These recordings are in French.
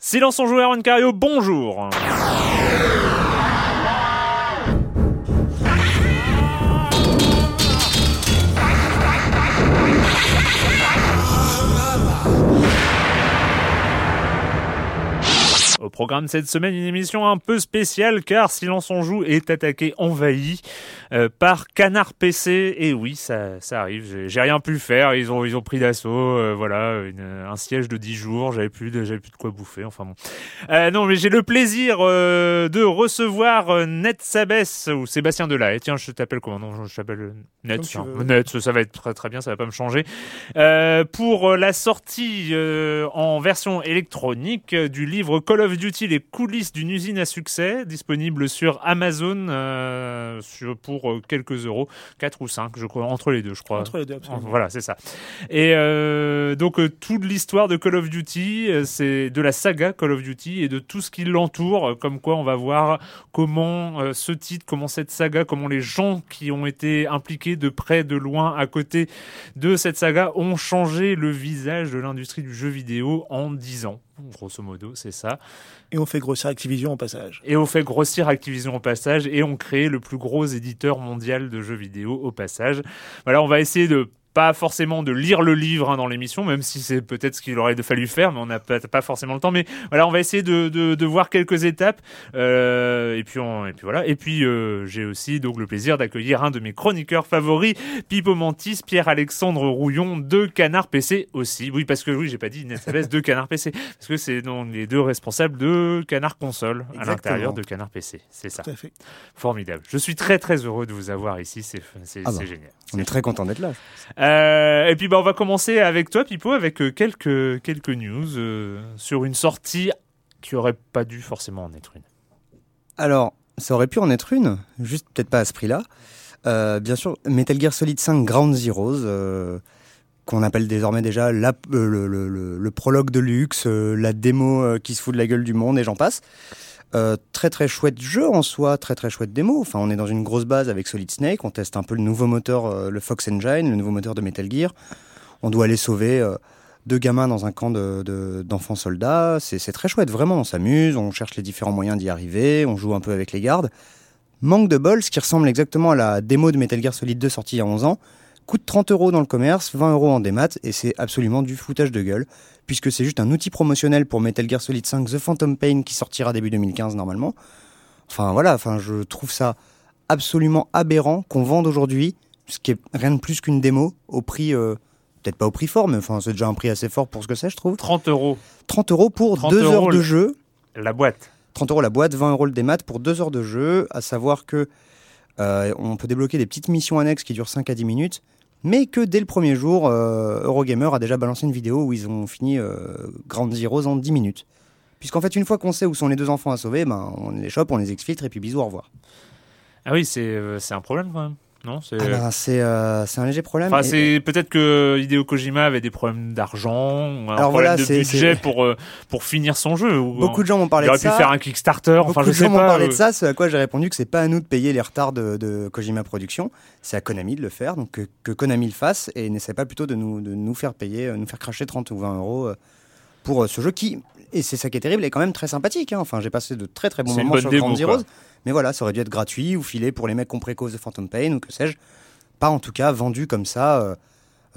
Silence en joueur, Cario, bonjour Au programme cette semaine, une émission un peu spéciale car Silence on joue est attaqué, envahi euh, par Canard PC. Et oui, ça, ça arrive. J'ai rien pu faire. Ils ont, ils ont pris d'assaut. euh, voilà, une- un siège de 10 jours. J'avais plus, de, j'avais plus de quoi bouffer. Enfin bon. Euh, non, mais j'ai le plaisir de recevoir Net Sabès ou Sébastien Delahaye. Tiens, je t'appelle comment? Non, je t'appelle Net. Tiens. Net, ça va être très très bien. Ça va pas me changer. Pour la sortie en version électronique du livre Call of Duty les coulisses d'une usine à succès disponible sur Amazon euh, sur, pour euh, quelques euros 4 ou 5 je crois entre les deux je crois Entre les deux, absolument. voilà c'est ça et euh, donc toute l'histoire de Call of Duty c'est de la saga Call of Duty et de tout ce qui l'entoure comme quoi on va voir comment ce titre comment cette saga comment les gens qui ont été impliqués de près de loin à côté de cette saga ont changé le visage de l'industrie du jeu vidéo en 10 ans. Grosso modo, c'est ça. Et on fait grossir Activision au passage. Et on fait grossir Activision au passage et on crée le plus gros éditeur mondial de jeux vidéo au passage. Voilà, on va essayer de pas forcément de lire le livre hein, dans l'émission, même si c'est peut-être ce qu'il aurait fallu faire, mais on n'a pas, pas forcément le temps. Mais voilà, on va essayer de, de, de voir quelques étapes. Euh, et puis on- et puis voilà. Et puis euh, j'ai aussi donc le plaisir d'accueillir un de mes chroniqueurs favoris, Pipo Mantis, Pierre-Alexandre Rouillon de Canard PC aussi. Oui, parce que oui, j'ai pas dit Inès de Canard PC, parce que c'est donc les deux responsables de Canard Console à l'intérieur de Canard PC. C'est ça. Tout à fait. Formidable. Je suis très très heureux de vous avoir ici. C'est Ah bah. c'est génial. On est très content d'être là. Euh, et puis bah, on va commencer avec toi, Pipo, avec euh, quelques, quelques news euh, sur une sortie qui aurait pas dû forcément en être une. Alors, ça aurait pu en être une, juste peut-être pas à ce prix-là. Bien sûr, Metal Gear Solid 5 Ground Zeroes, qu'on appelle désormais déjà le, prologue de luxe, la démo qui se fout de la gueule du monde et j'en passe. Euh, très très chouette jeu en soi, très très chouette démo. Enfin, on est dans une grosse base avec Solid Snake, on teste un peu le nouveau moteur, euh, le Fox Engine, le nouveau moteur de Metal Gear. On doit aller sauver euh, deux gamins dans un camp de- de- d'enfants soldats. C'est c'est très chouette, vraiment. On s'amuse, on cherche les différents moyens d'y arriver, on joue un peu avec les gardes. Manque de bol, ce qui ressemble exactement à la démo de Metal Gear Solid 2 sortie il y a 11 ans, coûte 30 euros dans le commerce, 20 euros en démat, et c'est absolument du foutage de gueule, puisque c'est juste un outil promotionnel pour Metal Gear Solid 5 The Phantom Pain qui sortira début 2015 normalement. Enfin voilà, enfin je trouve ça absolument aberrant qu'on vende aujourd'hui, ce qui est rien de plus qu'une démo, au prix, euh, peut-être pas au prix fort, mais enfin c'est déjà un prix assez fort pour ce que c'est je trouve. 30 euros 30 euros pour 30 2 heures de jeu. la boîte. 30 euros la boîte, 20 euros le démat pour 2 heures de jeu, à savoir que euh, on peut débloquer des petites missions annexes qui durent 5 à 10 minutes, mais que dès le premier jour, euh, Eurogamer a déjà balancé une vidéo où ils ont fini euh, Ground Zeroes en 10 minutes. Puisqu'en fait, une fois qu'on sait où sont les deux enfants à sauver, ben, on les chope, on les exfiltre et puis bisous, au revoir. Ah oui, c'est euh, un problème quand même. Non, c'est. Ah ben, euh, c'est un léger problème. Enfin, c'est peut-être que Hideo Kojima avait des problèmes d'argent, un Alors problème voilà, de budget pour euh, pour finir son jeu. Ou, Beaucoup de gens m'ont il parlé de aurait pu ça. faire un Kickstarter. Enfin, Beaucoup je de sais gens m'ont parlé euh, de ça, ce à quoi j'ai répondu que c'est pas à nous de payer les retards de, de Kojima Productions, c'est à Konami de le faire, donc que, que Konami le fasse et n'essaie pas plutôt de nous, de nous faire payer, euh, nous faire cracher 30 ou 20 euros euh, pour euh, ce jeu qui, et c'est ça qui est terrible, est quand même très sympathique. hein. Enfin, j'ai passé de très très bons moments sur démo, quoi. Zeroes, mais voilà, ça aurait dû être gratuit ou filé pour les mecs qui ont précoce de Phantom Pain ou que sais-je, pas en tout cas vendu comme ça euh,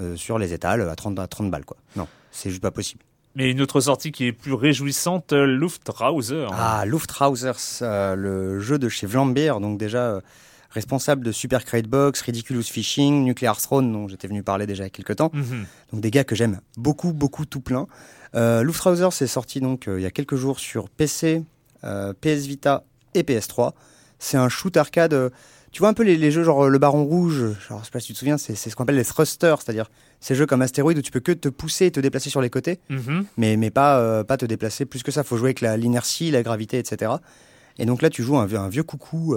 euh, sur les étals à 30, à 30 balles quoi. Non, c'est juste pas possible. Mais une autre sortie qui est plus réjouissante, Luftrauser. Ah, Luftrausers, euh, le jeu de chez Vlambeer, donc déjà responsable de Super Crate Box, Ridiculous Fishing, Nuclear Throne, dont j'étais venu parler déjà il y a quelques temps. Mhm. Donc des gars que j'aime beaucoup, beaucoup, tout plein. Euh, Luftrausers est sorti donc euh, il y a quelques jours sur PC, euh, PS Vita et PS3. C'est un shoot arcade. euh, tu vois un peu les, les jeux genre Le Baron Rouge, genre, je sais pas si tu te souviens, c'est ce qu'on appelle les thrusters, c'est-à-dire ces jeux comme Astéroïde où tu peux que te pousser et te déplacer sur les côtés Mhm. mais, mais pas, pas te déplacer plus que ça. faut jouer avec l'inertie, la, gravité, etc. Et donc là, tu joues un vieux coucou.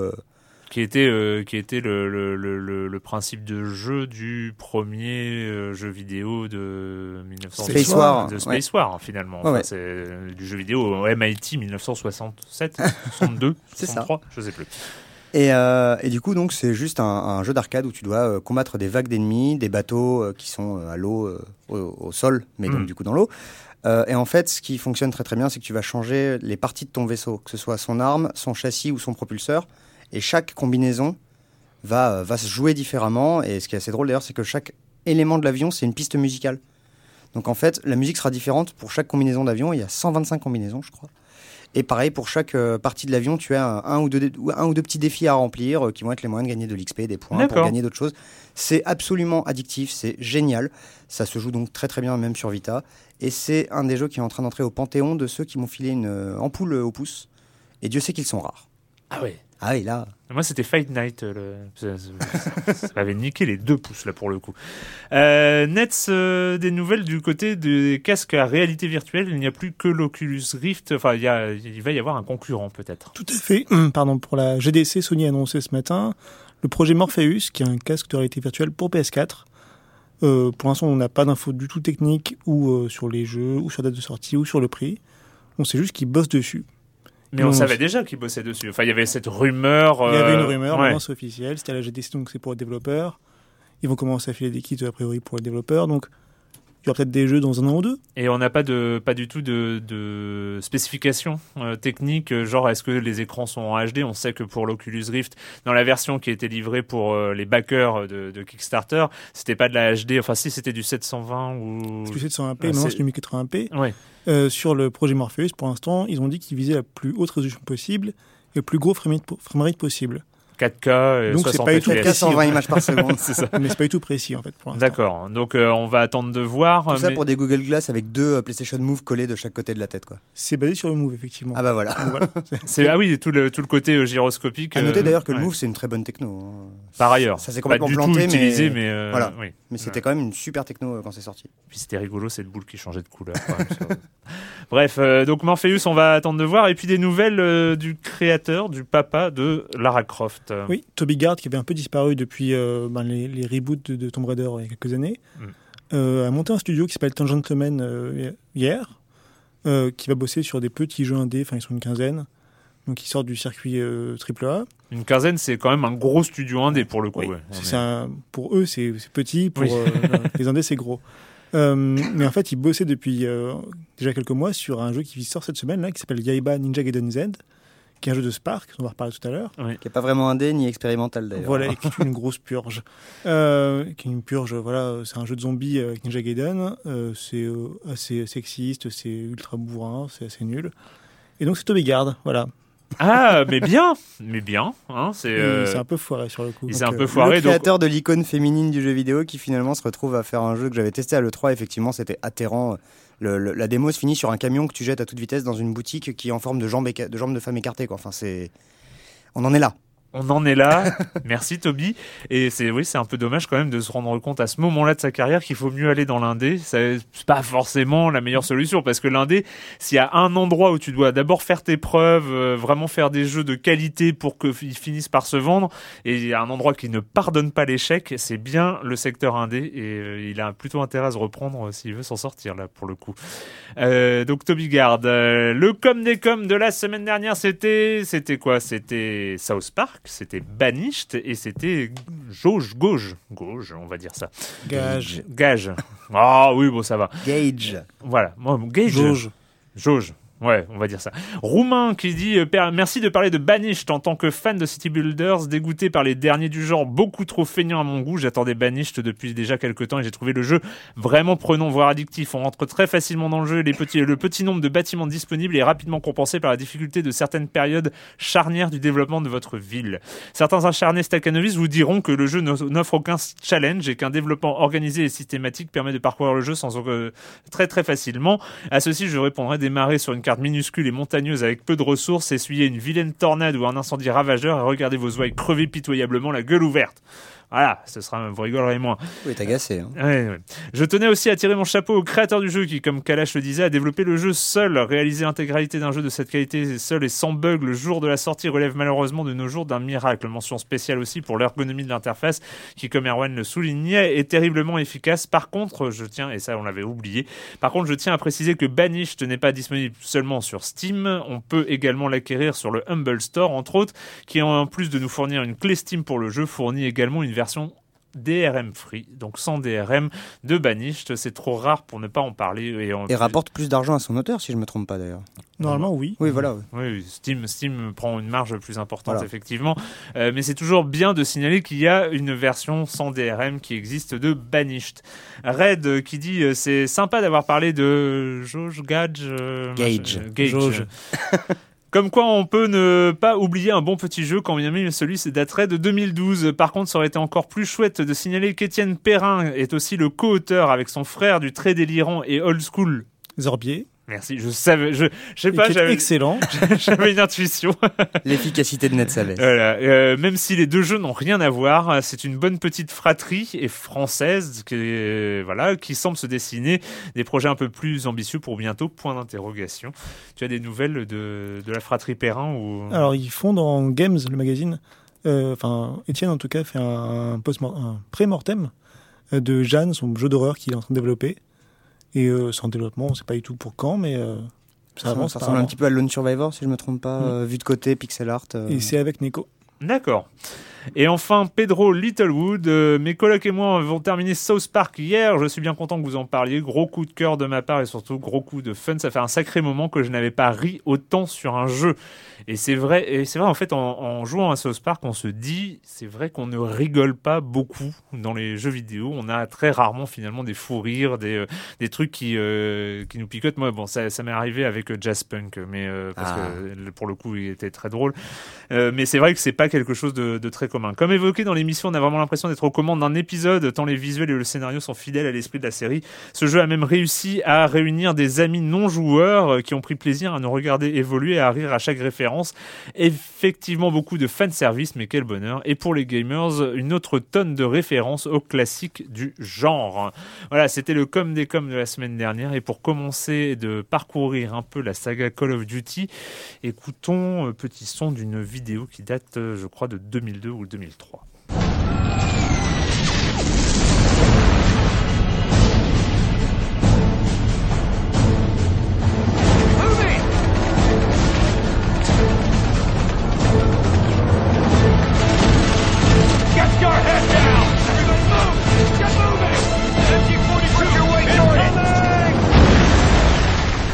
Qui était euh, qui était le, le, le, le- le principe de jeu du premier euh, jeu vidéo de 1900 Space War, de Space War finalement. Ouais, Enfin, ouais. C'est du jeu vidéo MIT 1967, 62, C'est ça. 63, je sais plus. et, euh, et du coup, donc, c'est juste un, un jeu d'arcade où tu dois euh, combattre des vagues d'ennemis, des bateaux euh, qui sont à l'eau, au, au sol, mais donc Mm. du coup dans l'eau. Et en fait, ce qui fonctionne très très bien, c'est que tu vas changer les parties de ton vaisseau, que ce soit son arme, son châssis ou son propulseur. Et chaque combinaison va, euh, va se jouer différemment. Et ce qui est assez drôle d'ailleurs, c'est que chaque élément de l'avion, c'est une piste musicale. Donc en fait, la musique sera différente pour chaque combinaison d'avion. Il y a 125 combinaisons, je crois. Et pareil, pour chaque euh, partie de l'avion, tu as un, un ou deux, un ou deux petits défis à remplir euh, qui vont être les moyens de gagner de l'XP, des points, pour gagner d'autres choses. C'est absolument addictif, c'est génial. Ça se joue donc très très bien, même sur Vita. Et c'est un des jeux qui est en train d'entrer au panthéon de ceux qui m'ont filé une euh, ampoule au pouce. Et Dieu sait qu'ils sont rares. Ah ouais. Ah, et là, Moi, c'était Fight Night. euh, le- ça, ça- ça m'avait niqué les deux pouces, là, pour le coup. Euh, Nets, euh, des nouvelles du côté des casques à réalité virtuelle. Il n'y a plus que l'Oculus Rift. Enfin, il, y a, il va y avoir un concurrent, peut-être. Tout à fait. Hum, Pardon, pour la GDC, Sony a annoncé ce matin le projet Morpheus, qui est un casque de réalité virtuelle pour PS4. Euh, pour l'instant, on n'a pas d'infos du tout techniques ou euh, sur les jeux, ou sur la date de sortie, ou sur le prix. On sait juste qu'ils bossent dessus. Mais on savait déjà qu'ils bossaient dessus. Enfin, il y avait cette rumeur. Il y avait une euh, rumeur, ouais. c'est officiel. C'était à la GDC, donc c'est pour les développeurs. Ils vont commencer à filer des kits, a priori, pour les développeurs. Donc, il y aura peut-être des jeux dans un an ou deux. Et on n'a pas de pas du tout de, de spécifications euh, techniques, euh, genre est-ce que les écrans sont en HD On sait que pour l'Oculus Rift, dans la version qui a été livrée pour euh, les backers de, de Kickstarter, c'était pas de la HD. Enfin, si c'était du 720 ou. De 101p, Ah, maintenant c'est- du 1080p. Ouais. Euh, sur le projet Morpheus, pour l'instant, ils ont dit qu'ils visaient la plus haute résolution possible et le plus gros framerate possible. 4K et Donc, c'est 60 pas du tout FPS. 420 images par seconde. c'est ça. Mais c'est pas du tout précis, en fait, pour. D'accord. Donc euh, on va attendre de voir. Tout ça mais- pour des Google Glass avec deux euh, PlayStation Move collés de chaque côté de la tête. Quoi. C'est basé sur le Move, effectivement. Ah bah voilà. Donc, voilà. C'est ah oui tout le tout le côté euh, gyroscopique. À noter d'ailleurs que le ouais. Move, c'est une très bonne techno. hein. Par ailleurs. Ça s'est Pas complètement du planté, tout mais- utilisé, mais, euh, Voilà. oui. Mais c'était quand même une super techno euh, quand c'est sorti. Puis c'était rigolo cette boule qui changeait de couleur. même, ça. Bref, euh, donc Morpheus, on va attendre de voir. Et puis des nouvelles euh, du créateur, du papa de Lara Croft. Oui, Toby Gard, qui avait un peu disparu depuis euh, ben, les, les reboots de, de Tomb Raider il y a quelques années, Mm. euh, a monté un studio qui s'appelle Tangentleman euh, hier, euh, qui va bosser sur des petits jeux indés, enfin ils sont une quinzaine, donc ils sortent du circuit euh, AAA. Une quinzaine, c'est quand même un gros studio indé pour le coup. Oui, ouais. On c'est- est- c'est un- pour eux, c'est petit, pour Oui. euh, les indés, c'est gros. Euh, mais en fait, ils bossaient depuis euh, déjà quelques mois sur un jeu qui sort cette semaine là, qui s'appelle Yaiba Ninja Gaiden Z, qui est un jeu de Spark, on va reparler tout à l'heure. Qui n'est pas vraiment indé ni expérimental d'ailleurs. Voilà, et qui est une grosse purge. Euh, qui est une purge, voilà, c'est un jeu de zombies avec Ninja Gaiden. euh, c'est euh, assez sexiste, c'est ultra bourrin, c'est assez nul. Et donc c'est Toby Gard, voilà. Ah, mais bien, mais bien. Hein, c'est. Euh, C'est un peu foiré sur le coup. il s'est Donc, un peu euh, foiré. le donc- créateur de l'icône féminine du jeu vidéo qui finalement se retrouve à faire un jeu que j'avais testé à l'E3. Effectivement, c'était atterrant. Le- la démo se finit sur un camion que tu jettes à toute vitesse dans une boutique qui est en forme de jambes, éca- de, jambes de femme écartées. Quoi. Enfin, c'est... On en est là. On en est là. Merci Toby. Et c'est oui, c'est un peu dommage quand même de se rendre compte à ce moment-là de sa carrière qu'il faut mieux aller dans l'indé. C'est pas forcément la meilleure solution parce que l'indé, s'il y a un endroit où tu dois d'abord faire tes preuves, euh, vraiment faire des jeux de qualité pour qu'ils finissent par se vendre, et il y a un endroit qui ne pardonne pas l'échec, c'est bien le secteur indé et euh, il a plutôt intérêt à se reprendre euh, s'il veut s'en sortir là pour le coup. donc Toby Gard, le com des com de la semaine dernière, c'était c'était quoi? C'était South Park? C'était Banished et c'était Jauge, Gauge, Gauge, on va dire ça. Gage. Gage. Ah oui, bon, ça va. Gage. Voilà. Gage. Jauge. Jauge. Ouais, on va dire ça. Roumain qui dit euh, merci de parler de Banished en tant que fan de City Builders, dégoûté par les derniers du genre, beaucoup trop feignant à mon goût. J'attendais Banished depuis déjà quelques temps et j'ai trouvé le jeu vraiment prenant, voire addictif. On rentre très facilement dans le jeu. Les petits, le petit nombre de bâtiments disponibles est rapidement compensé par la difficulté de certaines périodes charnières du développement de votre ville. Certains acharnés staccanovis vous diront que le jeu n'offre aucun challenge et qu'un développement organisé et systématique permet de parcourir le jeu sans euh, très très facilement. À ceci, je répondrai démarrer sur une carte minuscule et montagneuse avec peu de ressources, essuyez une vilaine tornade ou un incendie ravageur et regardez vos ouailles crever pitoyablement la gueule ouverte. Voilà, ce sera, vous rigolerez moins. Oui, t'as agacé. Hein. Ouais, ouais. Je tenais aussi à tirer mon chapeau au créateur du jeu qui, comme Kalash le disait, a développé le jeu seul. Réaliser l'intégralité d'un jeu de cette qualité seul et sans bug le jour de la sortie relève malheureusement de nos jours d'un miracle. Mention spéciale aussi pour l'ergonomie de l'interface qui, comme Erwan le soulignait, est terriblement efficace. Par contre, je tiens, et ça on l'avait oublié, par contre je tiens à préciser que Banished n'est pas disponible seulement sur Steam. On peut également l'acquérir sur le Humble Store, entre autres, qui en plus de nous fournir une clé Steam pour le jeu, fournit également une version version DRM free, donc sans DRM de Banished. C'est trop rare pour ne pas en parler. Et, rapporte plus d'argent à son auteur, si je ne me trompe pas d'ailleurs. Normalement, oui. Oui, voilà. Oui, Steam, Steam prend une marge plus importante, effectivement. Euh, mais c'est toujours bien de signaler qu'il y a une version sans DRM qui existe de Banished. Red euh, qui dit euh, c'est sympa d'avoir parlé de Jauge Gage. Gage. Gage. Comme quoi, on peut ne pas oublier un bon petit jeu quand bien même celui daterait de 2012. Par contre, ça aurait été encore plus chouette de signaler qu'Étienne Perrin est aussi le co-auteur avec son frère du très délirant et old school Zorbier. Merci, je savais, je, je sais pas, j'avais excellent. j'avais une intuition. L'efficacité de NetSaves. Voilà, euh, même si les deux jeux n'ont rien à voir, c'est une bonne petite fratrie et française qui, voilà, qui semble se dessiner des projets un peu plus ambitieux pour bientôt. Point d'interrogation. Tu as des nouvelles de, de la fratrie Perrin ou? Alors ils font dans Games, le magazine. Euh, enfin, Étienne en tout cas fait un, post un pré-mortem euh, de Jeanne, son jeu d'horreur qu'il est en train de développer. Et euh, c'est en développement, on ne sait pas du tout pour quand, mais euh, ça, avance. Ça ressemble un petit peu à Lone Survivor, si je ne me trompe pas, mm. euh, vu de côté, pixel art. Et c'est avec Nico. D'accord. Et enfin, Pedro Littlewood. mes collègues et moi avons terminé South Park hier. Je suis bien content que vous en parliez. Gros coup de cœur de ma part et surtout gros coup de fun. Ça fait un sacré moment que je n'avais pas ri autant sur un jeu. Et c'est vrai, et c'est vrai en fait en, jouant à South Park, on se dit, c'est vrai qu'on ne rigole pas beaucoup dans les jeux vidéo. On a très rarement finalement des fous rires, des, euh, des trucs qui euh, qui nous picotent. Moi, bon, ça, ça m'est arrivé avec euh, Jazz Punk, mais parce que ah. pour le coup, il était très drôle. mais c'est vrai que c'est pas quelque chose de, de, très Comme évoqué dans l'émission, on a vraiment l'impression d'être aux commandes d'un épisode, tant les visuels et le scénario sont fidèles à l'esprit de la série. Ce jeu a même réussi à réunir des amis non joueurs qui ont pris plaisir à nous regarder évoluer et à rire à chaque référence Effectivement, beaucoup de fanservice, mais quel bonheur. Et pour les gamers, une autre tonne de références aux classiques du genre. Voilà, c'était le com des com de la semaine dernière. Et pour commencer de parcourir un peu la saga Call of Duty, écoutons un petit son d'une vidéo qui date, je crois, de 2002 ou 2003.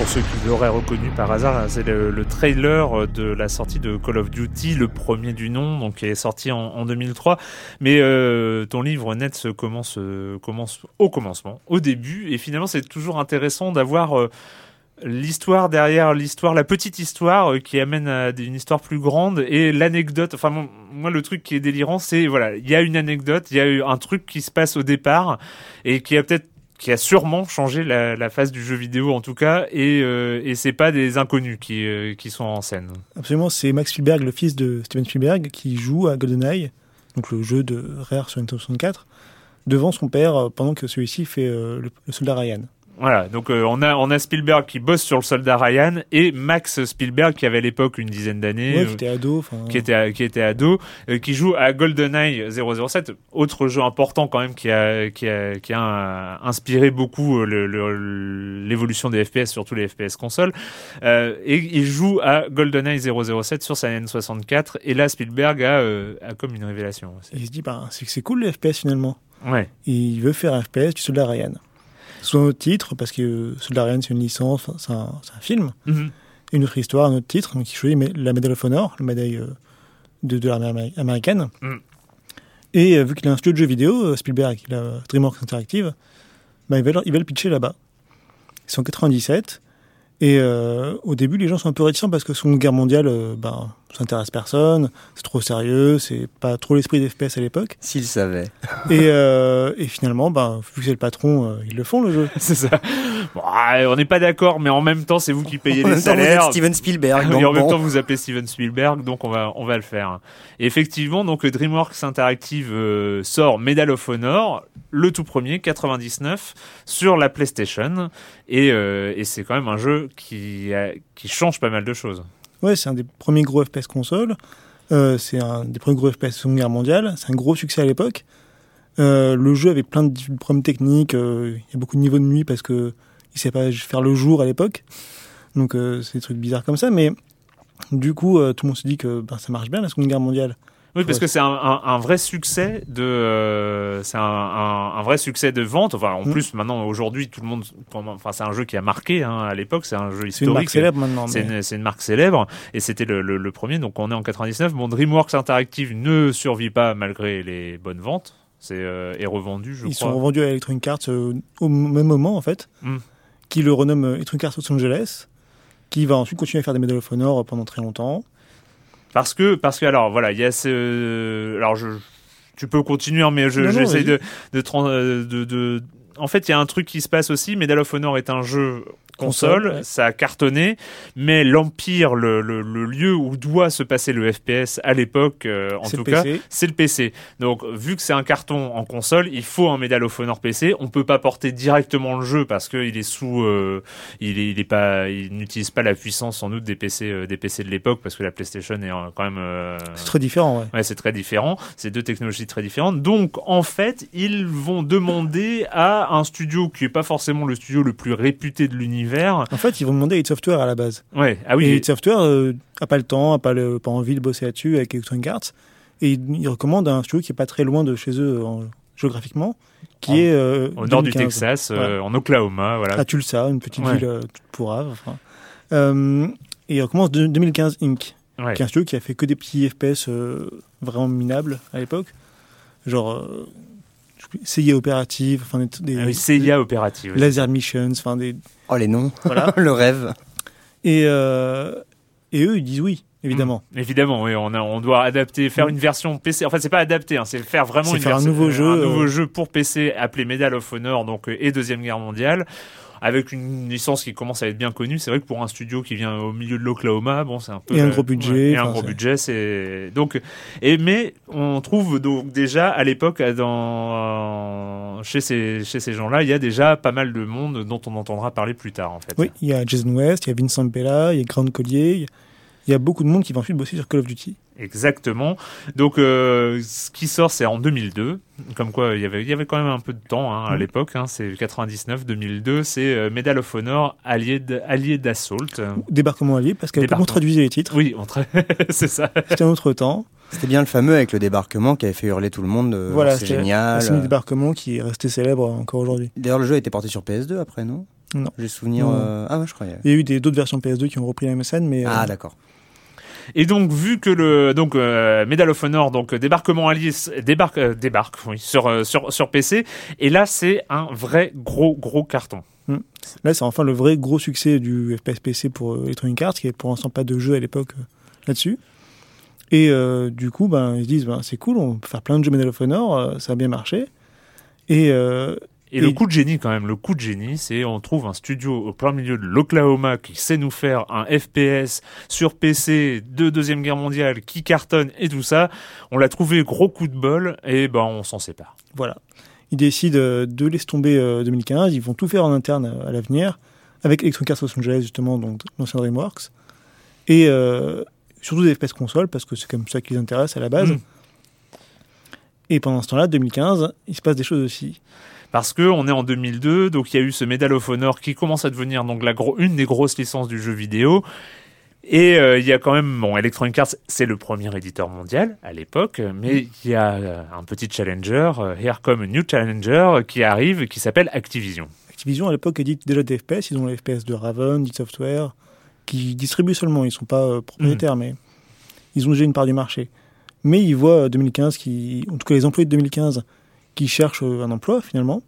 Ceux qui l'auraient reconnu par hasard, hein, c'est le, trailer de la sortie de Call of Duty, le premier du nom, donc qui est sorti en, 2003. Mais euh, ton livre Net commence, euh, commence au commencement, au début, et finalement c'est toujours intéressant d'avoir euh, l'histoire derrière l'histoire, la petite histoire qui amène à une histoire plus grande et l'anecdote. Enfin, moi, le truc qui est délirant, c'est voilà, il y a une anecdote, il y a eu un truc qui se passe au départ et qui a peut-être qui a sûrement changé la, la face du jeu vidéo en tout cas, et, euh, et c'est pas des inconnus qui, euh, qui sont en scène. Absolument, c'est Max Spielberg, le fils de Steven Spielberg, qui joue à GoldenEye, donc le jeu de Rare sur Nintendo 64, devant son père euh, pendant que celui-ci fait euh, le soldat Ryan. Voilà, donc euh, on a on a Spielberg qui bosse sur le soldat Ryan et Max Spielberg qui avait à l'époque une dizaine d'années, Ouais, euh, qui était ado. qui était qui était ado, euh, qui joue à GoldenEye 007, autre jeu important quand même qui a qui a qui a inspiré beaucoup le- le- l'évolution des FPS, surtout les FPS consoles. Euh, et il joue à GoldenEye 007 sur sa N64 et là Spielberg a, a comme une révélation. Et il se dit, bah, c'est que c'est cool le FPS finalement. Ouais. Et il veut faire un FPS du soldat Ryan. Sous un autre titre, parce que euh, c'est une licence, c'est un, film. Mhm. une autre histoire, un autre titre, donc il choisit la Medal of Honor, la médaille euh, de, de l'armée améri- américaine. Mm. Et euh, vu qu'il a un studio de jeux vidéo, euh, Spielberg, il a DreamWorks Interactive, bah, il, va, le- il va le pitcher là-bas. C'est en 97. Et au début, les gens sont un peu réticents parce que Seconde Guerre mondiale, bah, ça intéresse personne, c'est trop sérieux, c'est pas trop l'esprit des FPS à l'époque. S'il savait. et, euh, et finalement, bah, vu que c'est le patron, euh, ils le font le jeu. C'est ça. Bon, on n'est pas d'accord, mais en même temps, c'est vous qui payez En les temps, vous êtes salaires. Steven Spielberg. et en même temps, vous appelez Steven Spielberg, donc on va, on va le faire. Et effectivement, donc DreamWorks Interactive euh, sort Medal of Honor, le tout premier, 99, sur la PlayStation, et, euh, et c'est quand même un jeu qui, a- qui change pas mal de choses. Ouais, c'est un des premiers gros FPS console. Euh, c'est un des premiers gros FPS Seconde Guerre mondiale. C'est un gros succès à l'époque. Euh, le jeu avait plein de problèmes techniques. euh, Il y a beaucoup de niveaux de nuit parce que il savait pas faire le jour à l'époque. Donc c'est des trucs bizarres comme ça. Mais du coup, tout le monde se dit que ben, ça marche bien la Seconde Guerre mondiale. Oui, parce que c'est un, un, un vrai succès de, euh, c'est un, vrai succès de vente. Enfin, en Mm. plus, maintenant, aujourd'hui, tout le monde, enfin, c'est un jeu qui a marqué hein, à l'époque. C'est un jeu C'est une marque historique. célèbre maintenant. C'est mais- une, marque célèbre et c'était le, le, le premier. Donc on est en 99. Bon, DreamWorks Interactive ne survit pas malgré les bonnes ventes. C'est euh, est revendu, je Ils crois. sont revendus à Electronic Arts euh, au même moment en fait, Mm. qui le renomme Electronic Arts Los Angeles, qui va ensuite continuer à faire des Medal of Honor pendant très longtemps. Parce que parce que alors voilà, il y a ce alors je tu peux continuer hein, mais je Non, non, j'essaie de de, euh, de de en fait, il y a un truc qui se passe aussi. Medal of Honor est un jeu console, Console, ouais. ça a cartonné, mais l'Empire, le, le, le lieu où doit se passer le FPS à l'époque, euh, en tout cas, c'est le PC. Donc, vu que c'est un carton en console, il faut un Medal of Honor PC. On peut pas porter directement le jeu parce qu'il est sous, euh, il est, il est pas, il n'utilise pas la puissance sans doute des PC, euh, des PC de l'époque parce que la PlayStation est quand même. C'est très différent, ouais. Ouais, c'est très différent. C'est deux technologies très différentes. Donc, en fait, ils vont demander à un studio qui est pas forcément le studio le plus réputé de l'univers. En fait, ils vont demander à id Software à la base. Ouais. Ah Et oui. id Software euh, a pas le temps, a pas, le, pas envie de bosser là-dessus avec Electronic Arts. Et ils il recommandent un studio qui est pas très loin de chez eux en- géographiquement, qui En- est euh, Au nord du 2015. Texas, euh, en Oklahoma, voilà. à Tulsa, une petite Ouais. ville euh, toute pourrave. Enfin. Euh, et il recommence de 2015 Inc., Ouais. qui est un studio qui a fait que des petits FPS vraiment minables à l'époque. Genre CIA Operative, enfin des, des- Ah oui, CIA opérative. des Laser Missions, enfin des. Oh les noms, Voilà. le rêve. Et, euh, et eux, ils disent oui, évidemment. Mm. Évidemment, oui, on, a, on doit adapter, faire une version PC. En fait, c'est pas adapter, hein, c'est faire vraiment C'est une faire un version- nouveau jeu, un nouveau euh. jeu pour PC appelé Medal of Honor, donc euh, et deuxième guerre mondiale, avec une licence qui commence à être bien connue. C'est vrai que pour un studio qui vient au milieu de l'Oklahoma, bon, c'est un peu Et un gros budget, ouais, et un gros budget, c'est donc. Et mais on trouve donc déjà à l'époque dans chez ces chez ces gens-là, il y a déjà pas mal de monde dont on entendra parler plus tard en fait. Oui, il y a Jason West, il y a Vincent Bella, il y a Grant Collier, il y a- il y a beaucoup de monde qui va ensuite bosser sur Call of Duty. Exactement. Donc, euh, ce qui sort, c'est en 2002. Comme quoi, il y avait, il y avait quand même un peu de temps hein, à Mhm. l'époque. Hein, c'est 99, 2002. C'est euh, Medal of Honor, allié d- allié d'assault. Débarquement allié, parce qu'à l'époque, on Débarquement. traduisait les titres. Oui, tra- c'est ça. C'était un autre temps. C'était bien le fameux avec le débarquement qui avait fait hurler tout le monde. euh, voilà, c'est c'était génial. un signe débarquement qui est resté célèbre encore aujourd'hui. D'ailleurs, le jeu a été porté sur PS2 après, non? Non. J'ai souvenir. Non. euh, Ah ouais, je croyais. Il y a eu des- d'autres versions PS2 qui ont repris la même scène, mais Ah euh, d'accord. Et donc, vu que le donc euh, Medal of Honor, donc euh, débarquement allié, s- débarque, euh, débarque, sur sur sur PC. Et là, c'est un vrai gros gros carton. là, c'est enfin le vrai gros succès du FPS PC pour Electronic Arts, qui est pour l'instant pas de jeu à l'époque là-dessus. Et du coup, ben, ils se disent, ben, c'est cool, on peut faire plein de jeux Medal of Honor, ça a bien marché. Et, Et, le coup de génie quand même, le coup de génie, c'est on trouve un studio au plein milieu de l'Oklahoma qui sait nous faire un FPS sur PC de deuxième guerre mondiale qui cartonne et tout ça. On l'a trouvé gros coup de bol et ben on s'en sépare. Voilà. Ils décident euh, de laisser tomber 2015. Ils vont tout faire en interne à l'avenir avec Electronic Arts Los Angeles justement, donc l'ancien DreamWorks et euh, surtout des FPS console parce que c'est comme ça qui les intéresse à la base. Mm. Et pendant ce temps-là, 2015, il se passe des choses aussi parce que on est en 2002, donc il y a eu ce Medal of Honor qui commence à devenir donc la une des grosses licences du jeu vidéo. Et euh, il y a quand même, bon, Electronic Arts, c'est le premier éditeur mondial à l'époque, mais il y a euh, un petit challenger, euh, Here Come a New Challenger, qui arrive, qui s'appelle Activision. Activision, à l'époque, édite déjà des FPS, ils ont les FPS de Raven, d'id Software, qui distribuent seulement, ils sont pas propriétaires, mm. mais ils ont déjà une part du marché. Mais ils voient 2015, qui, en tout cas les employés de 2015, qui cherchent euh, un emploi finalement,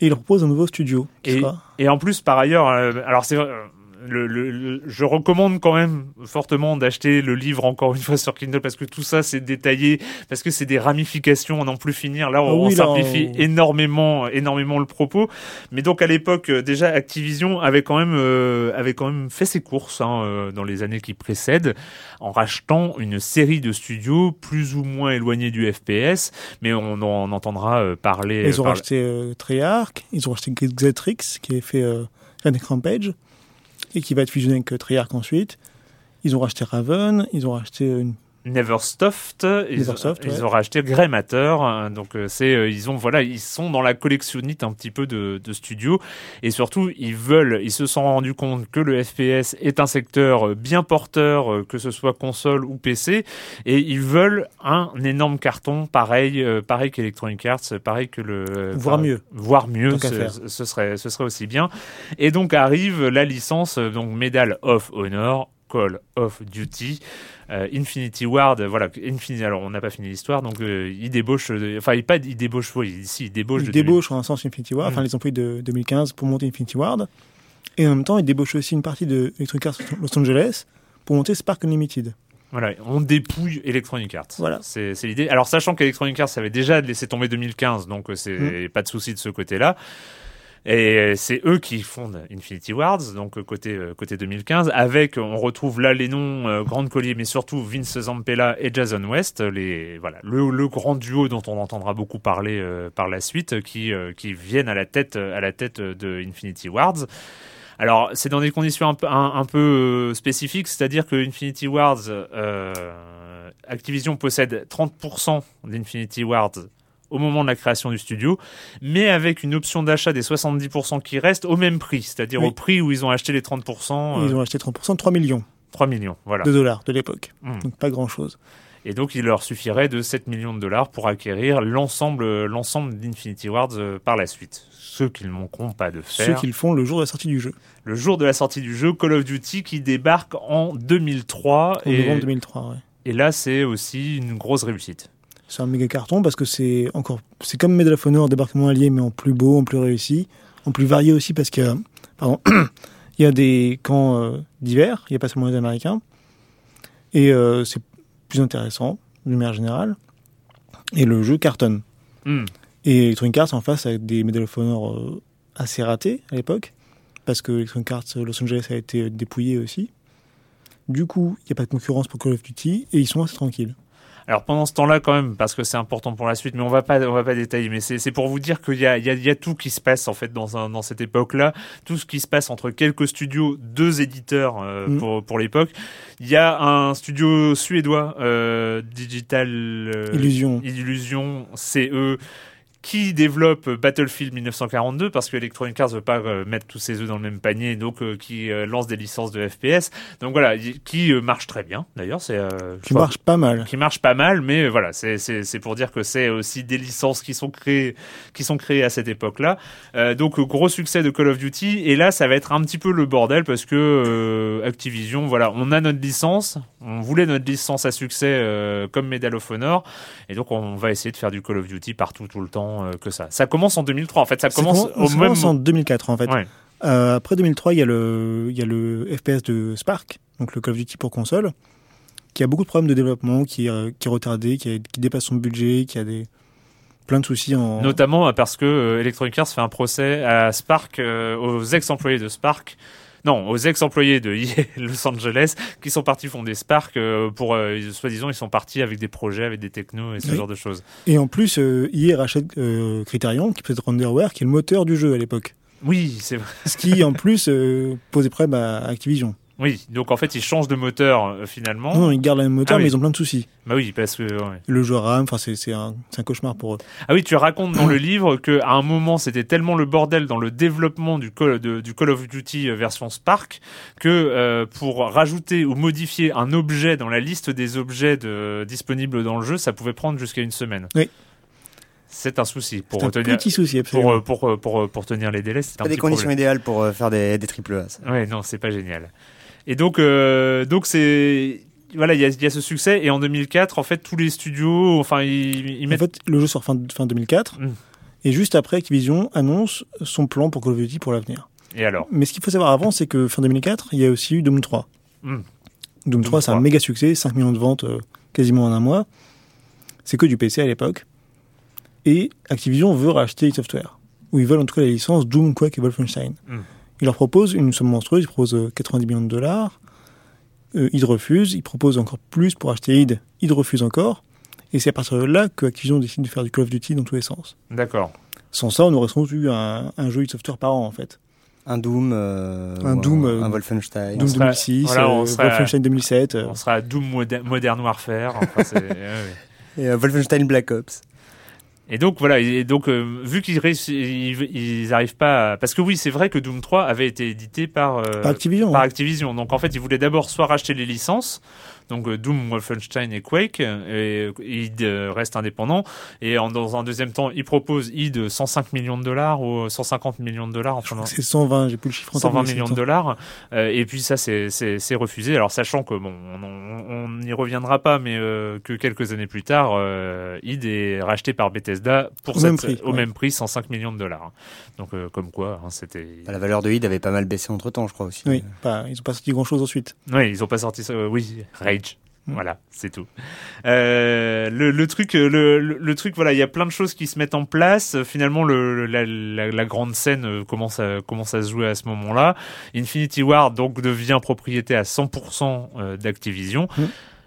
et il propose un nouveau studio. Et, et, en plus, par ailleurs, euh, alors c'est le, je recommande quand même fortement d'acheter le livre encore une fois sur Kindle parce que tout ça c'est détaillé, parce que c'est des ramifications à n'en plus finir. Là, on, simplifie énormément, énormément le propos. Mais donc à l'époque, euh, déjà Activision avait quand même, euh, avait quand même fait ses courses hein, euh, dans les années qui précèdent en rachetant une série de studios plus ou moins éloignés du FPS, mais on en entendra parler. Ils ont racheté Treyarch, ils ont racheté Xetrix qui a fait euh, Rampage et qui va être fusionné avec Treyarch ensuite. Ils ont racheté Raven, ils ont racheté une Neversoft, ils, ils ont racheté Grey Matter, hein, donc euh, c'est euh, ils ont voilà ils sont dans la collectionnite un petit peu de, de studios et surtout ils veulent ils se sont rendus compte que le FPS est un secteur euh, bien porteur que ce soit console ou PC et ils veulent un énorme carton pareil pareil qu'Electronic Arts pareil que le voire mieux. voire mieux ce, ce, serait ce serait aussi bien. Et donc arrive la licence donc Medal of Honor Call of Duty euh, Infinity Ward, voilà, Infinity, alors on n'a pas fini l'histoire, donc euh, il débauche, enfin il pas il débauche, oui, ici il débauche. Il débauche en un sens Infinity Ward, enfin mm. les employés de 2015 pour monter Infinity Ward, et en même temps il débauche aussi une partie de Electronic Arts Los Angeles pour monter Spark Unlimited. Voilà, on dépouille Electronic Arts. Voilà. C'est l'idée. Alors, sachant qu'Electronic Arts avait déjà laissé tomber 2015, donc euh, c'est mm. pas de souci de ce côté-là. Et c'est eux qui fondent Infinity Wards, donc côté euh, côté 2015, avec on retrouve là les noms euh, Grande Collier, mais surtout Vince Zampella et Jason West, les voilà le, grand duo dont on entendra beaucoup parler euh, par la suite, qui qui viennent à la tête à la tête de Infinity Wards. Alors c'est dans des conditions un un, peu spécifiques, c'est-à-dire que Infinity Wards Activision possède 30% d'Infinity Wards au moment de la création du studio, mais avec une option d'achat des 70% qui restent au même prix, c'est-à-dire au prix où ils ont acheté les 30%. Ils ont acheté 30%, 3 millions. 3 millions, voilà. De dollars de l'époque. Hmm. Donc pas grand-chose. Et donc, il leur suffirait de 7 millions de dollars pour acquérir l'ensemble, l'ensemble d'Infinity Wars euh, par la suite. Ce qu'ils ne manqueront pas de faire. Ce qu'ils font le jour de la sortie du jeu. Le jour de la sortie du jeu, Call of Duty qui débarque en 2003. En novembre 2003, ouais. Et là, c'est aussi une grosse réussite c'est un méga carton parce que c'est encore, c'est comme Medal of Honor, débarquement allié, mais en plus beau, en plus réussi, en plus varié aussi parce que, pardon, il y a des camps euh, divers, il n'y a pas seulement les Américains, et euh, c'est plus intéressant, d'une manière générale, et le jeu cartonne. Hmm. Et Electronic Arts en face avec des Medal of Honor euh, assez ratés à l'époque, parce que Electronic Arts Los Angeles a été dépouillé aussi. Du coup, il n'y a pas de concurrence pour Call of Duty, et ils sont assez tranquilles. Alors pendant ce temps-là, quand même, parce que c'est important pour la suite, mais on va pas, on va pas détailler. Mais c'est pour vous dire qu'il y a, il y, a, y a tout qui se passe en fait dans, un, dans cette époque-là, tout ce qui se passe entre quelques studios, deux éditeurs euh, mm. pour, pour l'époque. Il y a un studio suédois, euh, Digital euh, Illusion, Illusion CE qui développe Battlefield 1942 parce que Electronic Arts veut pas euh, mettre tous ses œufs dans le même panier, donc euh, qui euh, lance des licences de FPS. Donc voilà, qui marche très bien d'ailleurs. C'est qui marche pas mal. Qui marche pas mal, mais voilà, c'est c'est pour dire que c'est aussi des licences qui sont créées qui sont créées à cette époque-là. donc gros succès de Call of Duty et là ça va être un petit peu le bordel parce que Activision, voilà, on a notre licence, on voulait notre licence à succès comme Medal of Honor et donc on va essayer de faire du Call of Duty partout tout le temps euh, que ça. Ça commence en 2003 en fait. Ça commence, au ça commence en 2004 en fait. Euh, après 2003, il y a le il y a le FPS de Spark, donc le Call of Duty pour console, qui a beaucoup de problèmes de développement, qui, qui est retardé, qui, qui dépasse son budget, qui a des plein de soucis en. Notamment parce que euh, Electronic Arts fait un procès à Spark, euh, aux ex-employés de Spark. Non, aux ex-employés de EA Los Angeles qui sont partis fonder Spark euh, pour, euh, soi-disant, ils sont partis avec des projets, avec des technos et ce Oui. genre de choses. Et en plus, EA rachète euh, Criterion, qui possède Renderware, qui est le moteur du jeu à l'époque. Oui, c'est vrai. Ce qui, en plus, euh, posait problème à Activision. Oui, donc en fait, ils changent de moteur euh, finalement. Non, ils gardent le même moteur, Ah oui. mais ils ont plein de soucis. Bah oui, parce que. ouais. Le jeu rame, enfin, c'est c'est un, c'est un cauchemar pour eux. Ah oui, tu racontes dans le livre que à un moment c'était tellement le bordel dans le développement du Call, de- du Call of Duty euh, version Spark que euh, pour rajouter ou modifier un objet dans la liste des objets de- disponibles dans le jeu, ça pouvait prendre jusqu'à une semaine. Oui. C'est un souci pour C'est un retenir petit souci, pour, absolument. euh, pour, euh, pour, euh, pour tenir les délais. C'est un Pas des petit conditions problème. idéales pour euh, faire des, des triple A. ça. Ouais, non, c'est pas génial. Et donc, euh, donc c'est voilà, il y a, il y a ce succès. Et en 2004, en fait, tous les studios, enfin, ils, ils En mettent. fait, le jeu sort fin, fin 2004. Mm. Et juste après, Activision annonce son plan pour Call of Duty pour l'avenir. Et alors Mais ce qu'il faut savoir avant, c'est que fin 2004, il y a aussi eu Doom 3. Mm. Doom 3, c'est un 3. méga succès, 5 millions de ventes euh, quasiment en un mois. C'est que du PC à l'époque. Et Activision veut racheter Software. Ou ils veulent en tout cas la licence Doom, Quake et Wolfenstein. Mm. Ils leur proposent une somme monstrueuse, ils proposent euh, 90 millions de dollars. Euh, id refuse, ils proposent encore plus pour acheter id. id refuse encore. Et c'est à partir de là que Activision décide de faire du Call of Duty dans tous les sens. D'accord. Sans ça, on aurait sans doute eu un, un jeu id Software par an en fait. Un Doom, euh, Un Doom, un, euh, un Wolfenstein. Doom serait- 2006, voilà, euh, Wolfenstein 2007. euh. On sera à Doom Moder- Modern Warfare. Enfin. Et euh, Wolfenstein Black Ops. Et donc voilà, et donc euh, vu qu'ils ils arrivent pas, à... parce que oui, c'est vrai que Doom 3 avait été édité par euh, Par Activision. par hein. Activision. Donc en fait, ils voulaient d'abord soit racheter les licences, donc euh, Doom, Wolfenstein et Quake, et id euh, reste indépendant. Et en, dans un deuxième temps, ils proposent id 105 millions de dollars ou 150 millions de dollars. Enfin, C'est 120, j'ai plus le chiffre en tête, 120 mais c'est millions de dollars. Euh, et puis ça, c'est- refusé. Alors sachant que bon, on- n'y reviendra pas, mais euh, que quelques années plus tard, euh, id est racheté par Bethesda pour Au cette- même prix, au ouais. même prix, 105 millions de dollars. Donc euh, comme quoi, hein, c'était. Bah, la valeur de id avait pas mal baissé entre temps, je crois aussi. Oui, pas, ils ont pas sorti grand chose ensuite. Oui, ils ont pas sorti ça. euh, oui, Rage. Voilà, c'est tout. Euh, le, le truc, euh, le, truc, voilà, il y a plein de choses qui se mettent en place. Finalement, le, la, la, la grande scène euh, commence à commence à se jouer à ce moment-là. Infinity Ward donc devient propriété à 100% euh, d'Activision. Mm.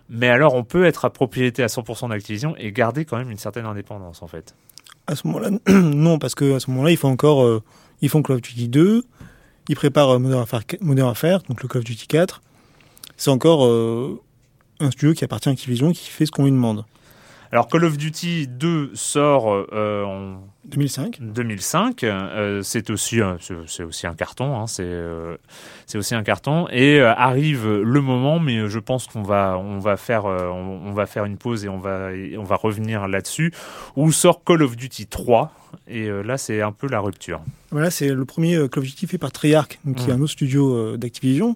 Mais alors, on peut être à propriété à 100% d'Activision et garder quand même une certaine indépendance, en fait. À ce moment-là, non, parce que à ce moment-là, ils font encore, euh, ils font Call of Duty 2, ils préparent Modern Warfare, Modern Warfare, donc le Call of Duty 4. C'est encore euh, un studio qui appartient à Activision, qui fait ce qu'on lui demande. Alors, Call of Duty 2 sort euh, en 2005. 2005, euh, c'est aussi c'est aussi un carton, hein, c'est euh, c'est aussi un carton et euh, arrive le moment, mais je pense qu'on va on va faire euh, on, on va faire une pause et on va et on va revenir là-dessus où sort Call of Duty 3 et là c'est un peu la rupture. Voilà, c'est le premier Call of Duty fait par Treyarch, qui est Mm. un autre studio d'Activision.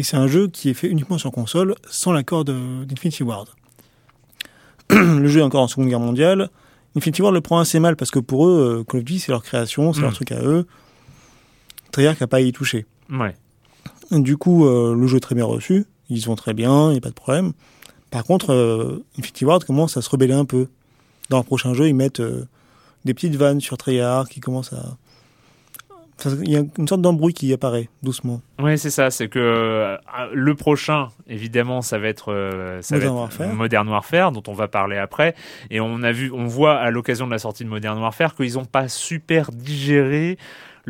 Et c'est un jeu qui est fait uniquement sur console, sans l'accord d'Infinity Ward. le jeu est encore en Seconde Guerre mondiale. Infinity Ward le prend assez mal parce que pour eux, euh, Call of Duty, c'est leur création, c'est leur truc à eux. Treyarch n'a pas à y toucher. Ouais. Du coup, euh, le jeu est très bien reçu. Ils se vont très bien, il n'y a pas de problème. Par contre, euh, Infinity Ward commence à se rebeller un peu. Dans le prochain jeu, ils mettent euh, des petites vannes sur Treyarch qui commencent à... Il y a une sorte d'embrouille qui apparaît doucement. Ouais, c'est ça. C'est que euh, le prochain, évidemment, ça va être, euh, ça Modern va être Warfare. Modern Warfare, dont on va parler après. Et on a vu, on voit à l'occasion de la sortie de Modern Warfare qu'ils n'ont pas super digéré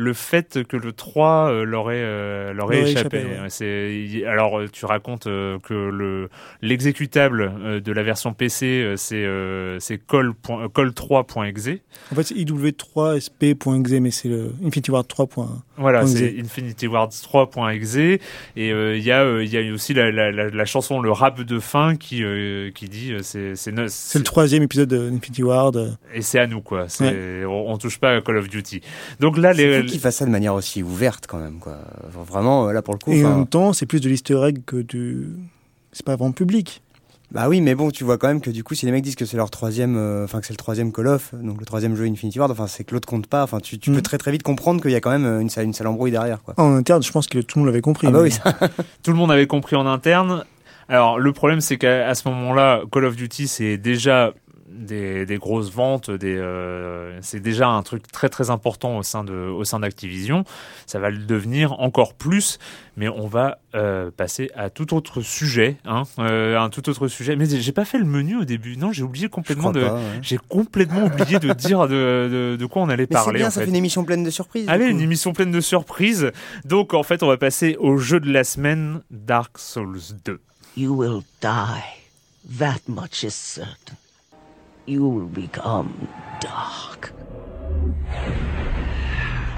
le fait que le 3 euh, leur ait, euh, échappé. échappé, ouais. C'est alors euh, tu racontes euh, que le l'exécutable de la version PC c'est c'est call euh, call3.exe. En fait, c'est IW3SP.exe, mais c'est le Infinity Ward 3. Voilà, c'est. Infinity Ward 3.exe et il y a il y a aussi la, la, la, la chanson le rap de fin qui qui dit c'est c'est le troisième épisode d'Infinity Ward. et c'est à nous quoi. On, on touche pas à Call of Duty. Donc là les fou qu'ils fassent ça de manière aussi ouverte quand même, quoi. Vraiment, euh, là pour le coup. Et en même temps, c'est plus de l'easter egg que du... C'est pas vraiment public. Bah oui, mais bon, tu vois quand même que du coup, si les mecs disent que c'est leur troisième, euh, enfin que c'est le troisième Call of, donc le troisième jeu Infinity Ward, enfin c'est que l'autre compte pas. Enfin, tu, tu Mm. peux très très vite comprendre qu'il y a quand même euh, une, sale- une sale embrouille derrière, quoi. En interne, je pense que tout le monde l'avait compris. Ah bah mais- oui, ça. tout le monde avait compris en interne. Alors le problème c'est qu'à ce moment-là Call of Duty c'est déjà des, des grosses ventes, des, euh, c'est déjà un truc très très important au sein de au sein d'Activision. Ça va le devenir encore plus, mais on va euh, passer à tout autre sujet, hein, euh, un tout autre sujet. Mais j'ai pas fait le menu au début. Non, j'ai oublié complètement de, pas, ouais. j'ai complètement oublié de dire de, de, de quoi on allait Mais c'est parler. bien, en ça fait. fait une émission pleine de surprises. Allez, une émission pleine de surprises. Donc en fait, on va passer au jeu de la semaine, Dark Souls 2. You will die. That much is certain. You will become dark.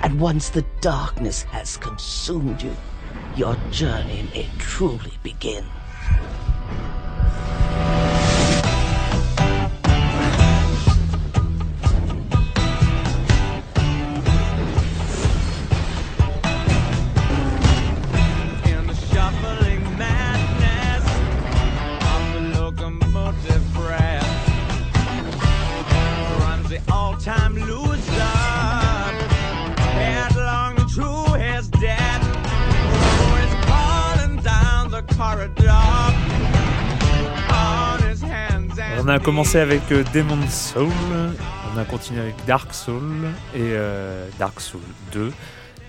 And once the darkness has consumed you, your journey may truly begin. On a commencé avec euh, Demon's Soul, on a continué avec Dark Soul et euh, Dark Soul 2.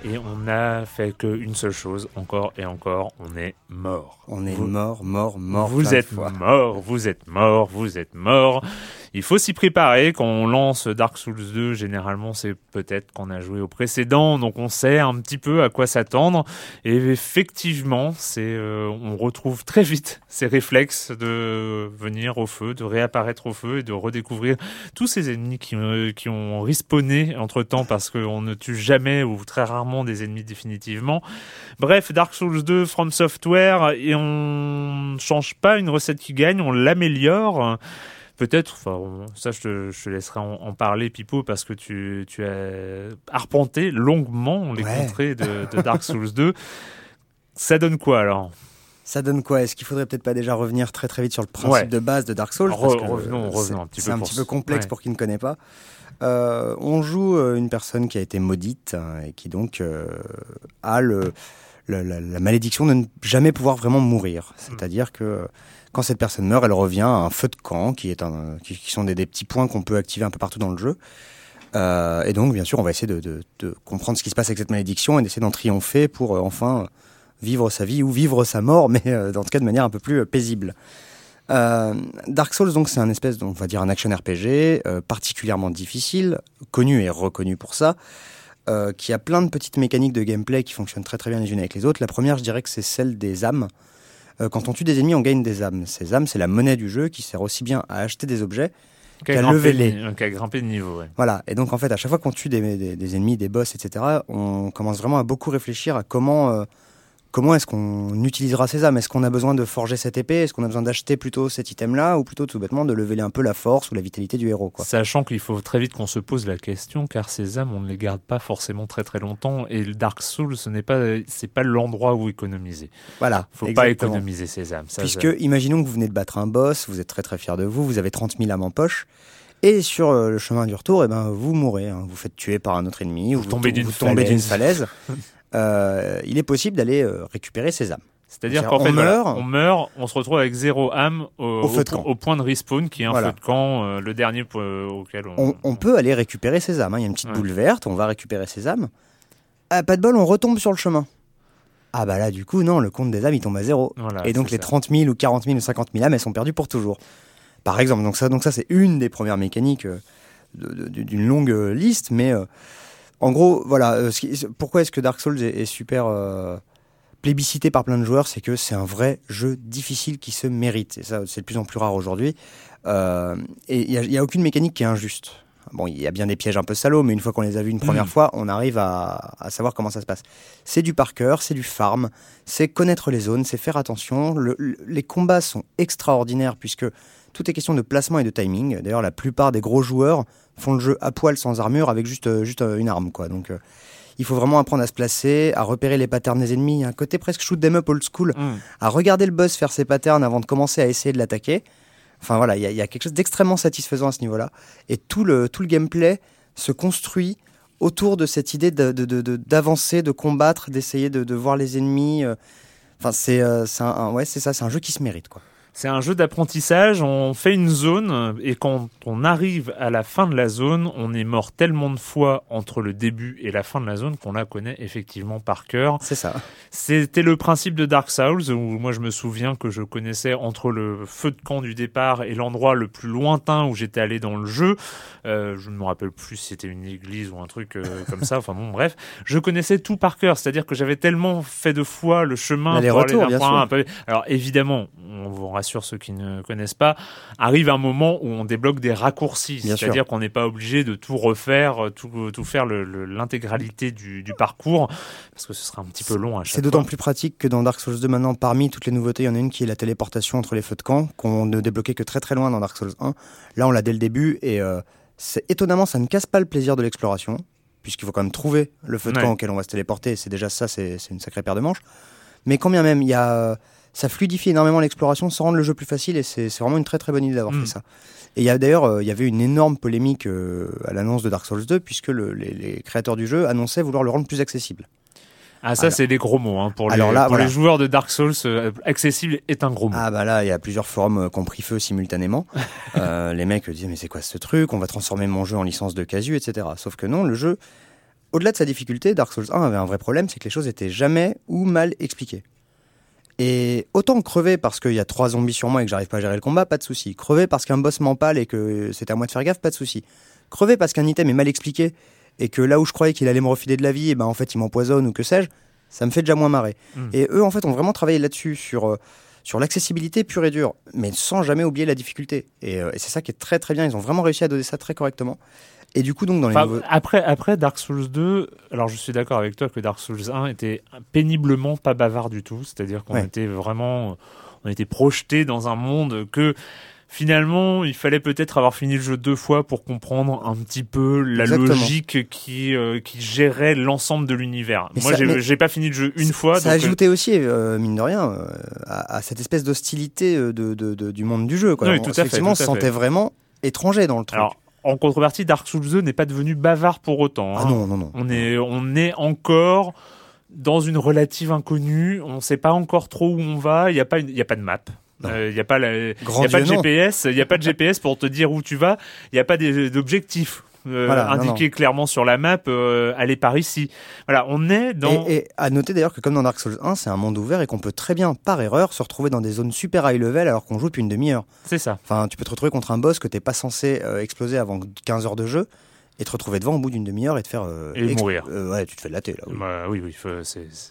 Et on a fait qu'une seule chose, encore et encore, on est mort. On est Vous- mort, mort, mort. Vous êtes mort, vous êtes mort, vous êtes mort. Il faut s'y préparer. Quand on lance Dark Souls 2, généralement, c'est peut-être qu'on a joué au précédent, donc on sait un petit peu à quoi s'attendre. Et effectivement, c'est, euh, on retrouve très vite ces réflexes de venir au feu, de réapparaître au feu et de redécouvrir tous ces ennemis qui, euh, qui ont respawné entre temps parce qu'on ne tue jamais ou très rarement des ennemis définitivement. Bref, Dark Souls 2, From Software, et on change pas une recette qui gagne, on l'améliore. Peut-être, enfin, ça je te, je te laisserai en, en parler, Pipo, parce que tu, tu as arpenté longuement les Ouais. contrées de, de Dark Souls 2. Ça donne quoi alors? Ça donne quoi? Est-ce qu'il faudrait peut-être pas déjà revenir très très vite sur le principe Ouais. de base de Dark Souls? Re- parce que, revenons- revenons c'est- un petit C'est peu un pour petit peu complexe ouais. pour qui ne connaît pas. Euh, on joue euh, une personne qui a été maudite hein, et qui donc euh, a le, la, la- la malédiction de ne jamais pouvoir vraiment mourir. C'est-à-dire que quand cette personne meurt, elle revient à un feu de camp qui, sont des, petits points qu'on peut activer un peu partout dans le jeu. Euh, et donc, bien sûr, on va essayer de, comprendre ce qui se passe avec cette malédiction et d'essayer d'en triompher pour euh, enfin vivre sa vie ou vivre sa mort, mais euh, dans tout cas de manière un peu plus euh, paisible. Dark Souls, donc, c'est un espèce, on va action RPG particulièrement difficile, connu et reconnu pour ça, qui a plein de petites mécaniques de gameplay qui fonctionnent très très bien les unes avec les autres. La première, je dirais que c'est celle des âmes. Euh, quand on tue des ennemis, on gagne des âmes. Ces âmes, c'est la monnaie du jeu qui sert aussi bien à acheter des objets Qu'à lever les- Qu'à grimper de niveau, ouais. voilà, et donc en fait, à chaque fois qu'on tue des, des- des ennemis, des boss, etc., on commence vraiment à beaucoup réfléchir à comment, euh, comment est-ce qu'on utilisera ces âmes. Est-ce qu'on a besoin de forger cette épée? Est-ce qu'on a besoin d'acheter plutôt cet item-là? Ou plutôt tout bêtement de lever un peu la force ou la vitalité du héros quoi. Sachant qu'il faut très vite qu'on se pose la question, car ces âmes, on ne les garde pas forcément très très longtemps, et le Dark Souls, ce n'est pas, c'est pas l'endroit où économiser. Voilà, Faut pas économiser ces âmes. Ça, Puisque, ça- imaginons que vous venez de battre un boss, vous êtes très très fier de vous, vous avez 30 000 âmes en poche, et sur euh, le chemin du retour, eh ben, vous mourrez, hein. vous faites tuer par un autre ennemi, ou Vous tombez to- d'une vous tombez d'une falaise. Euh, il est possible d'aller euh, récupérer ces âmes. C'est-à-dire qu'en fait, voilà, meurt. on meurt, on se retrouve avec zéro âme au, Au feu de au point de respawn, qui est un Voilà. feu de camp, euh, le dernier auquel on, on, on peut aller récupérer ses âmes. hein. Il y a une petite Ouais. boule verte, on va récupérer ses âmes. Ah, pas de bol, on retombe sur le chemin. Ah bah là, du coup, non, le compte des âmes, il tombe à zéro. Voilà, et donc les ça. 30 000 ou 40 000 ou 50 000 âmes, elles sont perdues pour toujours. Par exemple, donc ça, donc ça c'est une des premières mécaniques euh, d'une longue liste, mais en gros, voilà, euh, ce qui- pourquoi est-ce que Dark Souls est, est super euh, plébiscité par plein de joueurs, c'est que c'est un vrai jeu difficile qui se mérite. Et ça, c'est de plus en plus rare aujourd'hui. Euh, et il n'y a, aucune mécanique qui est injuste. Bon, il y a bien des pièges un peu salauds, mais une fois qu'on les a vus une première Mm. fois, on arrive à, à savoir comment ça se passe. C'est du par cœur, c'est du farm, c'est connaître les zones, c'est faire attention. Le- le- les combats sont extraordinaires puisque tout est question de placement et de timing. D'ailleurs, la plupart des gros joueurs font le jeu à poil sans armure avec juste, euh, juste euh, une arme, quoi. Donc, euh, il faut vraiment apprendre à se placer, à repérer les patterns des ennemis. Il y a un côté presque shoot them up old school Hum. à regarder le boss faire ses patterns avant de commencer à essayer de l'attaquer. Enfin voilà, il y, a- il y a quelque chose d'extrêmement satisfaisant à ce niveau-là. Et tout le, tout le gameplay se construit autour de cette idée de- de- de- de- d'avancer, de, combattre, d'essayer de, de voir les ennemis. Enfin, c'est euh, ouais, ça, c'est un jeu qui se mérite. Quoi. C'est un jeu d'apprentissage, on fait une zone et quand on arrive à la fin de la zone, on est mort tellement de fois entre le début et la fin de la zone qu'on la connaît effectivement par cœur. C'est ça. C'était le principe de Dark Souls où moi je me souviens que je connaissais entre le feu de camp du départ et l'endroit le plus lointain où j'étais allé dans le jeu. Euh, je ne me rappelle plus si c'était une église ou un truc euh, comme ça. Enfin bon, bref, je connaissais tout par cœur. C'est-à-dire que j'avais tellement fait de fois le chemin Les pour aller retours, d'un bien point sûr. à un peu. Alors évidemment, on vous rassure ceux qui ne connaissent pas, arrive un moment où on débloque des raccourcis. C'est-à-dire qu'on n'est pas obligé de tout refaire, tout, tout faire le- le- l'intégralité du, du parcours parce que ce sera un petit peu long à chaque C'est d'autant plus pratique que dans Dark Souls 2, maintenant, parmi toutes les nouveautés, il y en a une qui est la téléportation entre les feux de camp, qu'on ne débloquait que très très loin dans Dark Souls 1. Là, on l'a dès le début, et euh, c'est étonnamment, ça ne casse pas le plaisir de l'exploration, puisqu'il faut quand même trouver le feu de Ouais. camp auquel on va se téléporter, et c'est déjà ça, c'est c'est une sacrée paire de manches. Mais quand bien même, il y a, ça fluidifie énormément l'exploration sans rendre le jeu plus facile, et c'est vraiment une très très bonne idée d'avoir Mm. fait ça. Et il y a d'ailleurs, euh, il y avait une énorme polémique euh, à l'annonce de Dark Souls 2, puisque le- les, les créateurs du jeu annonçaient vouloir le rendre plus accessible. Ah ça c'est des gros mots hein, pour, les, Alors là, pour voilà. les joueurs de Dark Souls. euh, accessible est un gros mot. Ah bah là, il y a plusieurs forums qui ont pris feu simultanément. Les mecs disaient mais c'est quoi ce truc? On va transformer mon jeu en licence de casu, etc. Sauf que non, le jeu, au-delà de sa difficulté, Dark Souls 1 avait un vrai problème, c'est que les choses étaient jamais ou mal expliquées. Et autant crever parce qu'il y a trois zombies sur moi et que j'arrive pas à gérer le combat, pas de souci. Crever parce qu'un boss m'empale et que c'est à moi de faire gaffe, pas de souci. Crever parce qu'un item est mal expliqué et que là où je croyais qu'il allait me refiler de la vie, et ben en fait il m'empoisonne ou que sais-je, ça me fait déjà moins marrer. Mm. Et eux en fait ont vraiment travaillé là-dessus sur euh, sur l'accessibilité pure et dure, mais sans jamais oublier la difficulté. Et, euh, et c'est ça qui est très très bien. Ils ont vraiment réussi à donner ça très correctement. Et du coup donc dans les Enfin, nouveaux... après, après Dark Souls 2, alors je suis d'accord avec toi que Dark Souls 1 était péniblement pas bavard du tout, c'est-à-dire qu'on Ouais. était vraiment, on était projeté dans un monde que finalement il fallait peut-être avoir fini le jeu deux fois pour comprendre un petit peu la Exactement. logique qui euh, qui gérait l'ensemble de l'univers. Moi j'ai pas fini le jeu une fois. ça donc, euh, ajoutait aussi, euh, mine de rien, à, à cette espèce d'hostilité de, de- de- du monde du jeu. Quoi. Oui, On- tout à fait, effectivement, on tout à se sentait fait. vraiment étranger dans le truc. Alors en contrepartie, Dark Souls 2 n'est pas devenu bavard pour autant. ah hein. non, non, non. On est, on est encore dans une relative inconnue. On ne sait pas encore trop où on va. Il n'y a pas, une- il y a pas de map. Euh, Il n'y a pas, la- il Grand y a pas de non. GPS. Il n'y a pas de GPS pour te dire où tu vas. Il n'y a pas d'objectifs euh, Voilà, non, indiqués clairement sur la map. Euh, allez par ici. Voilà, on est dans. Et, et à noter d'ailleurs que comme dans Dark Souls 1, c'est un monde ouvert et qu'on peut très bien, par erreur, se retrouver dans des zones super high level alors qu'on joue depuis une demi-heure. C'est ça. Enfin, tu peux te retrouver contre un boss que t'es pas censé euh, exploser avant 15 heures de jeu et te retrouver devant au bout d'une demi-heure et te faire... euh, Et mourir. euh, ouais, tu te fais de la là. oui. Bah, oui, oui,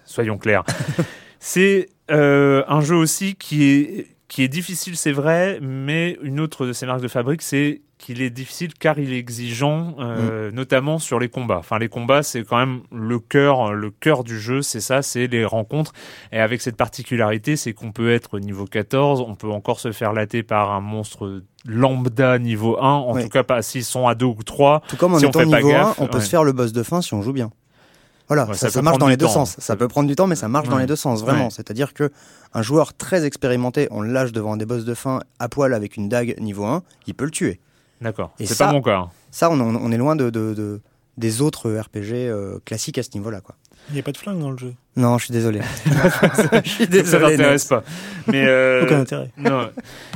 soyons clairs. c'est euh, un jeu aussi qui est, qui est difficile, c'est vrai, mais une autre de ses marques de fabrique, c'est qu'il est difficile car il est exigeant, euh, Mm. notamment sur les combats. Enfin, les combats, c'est quand même le cœur, le cœur du jeu, c'est ça, c'est les rencontres. Et avec cette particularité, c'est qu'on peut être niveau 14, on peut encore se faire latter par un monstre lambda niveau 1, en tout cas pas s'ils sont à 2 ou 3. Tout comme en Si on étant fait pas niveau gaffe, 1, on peut ouais. se faire le boss de fin si on joue bien. Voilà, Ouais, ça, ça ça peut marche dans les deux temps. sens. Ça peut prendre du temps, mais ça marche dans les deux sens, vraiment. Ouais. C'est-à-dire que un joueur très expérimenté, on le lâche devant des boss de fin à poil avec une dague niveau 1, il peut le tuer. D'accord. Et C'est ça- pas mon cas. hein. Ça, on, on est loin de, de- de- des autres RPG euh, classiques à ce niveau-là. Quoi. Il n'y a pas de flingue dans le jeu. Non, je suis désolé. je suis ça désolé. t'intéresse pas. Mais euh, Aucun intérêt. non.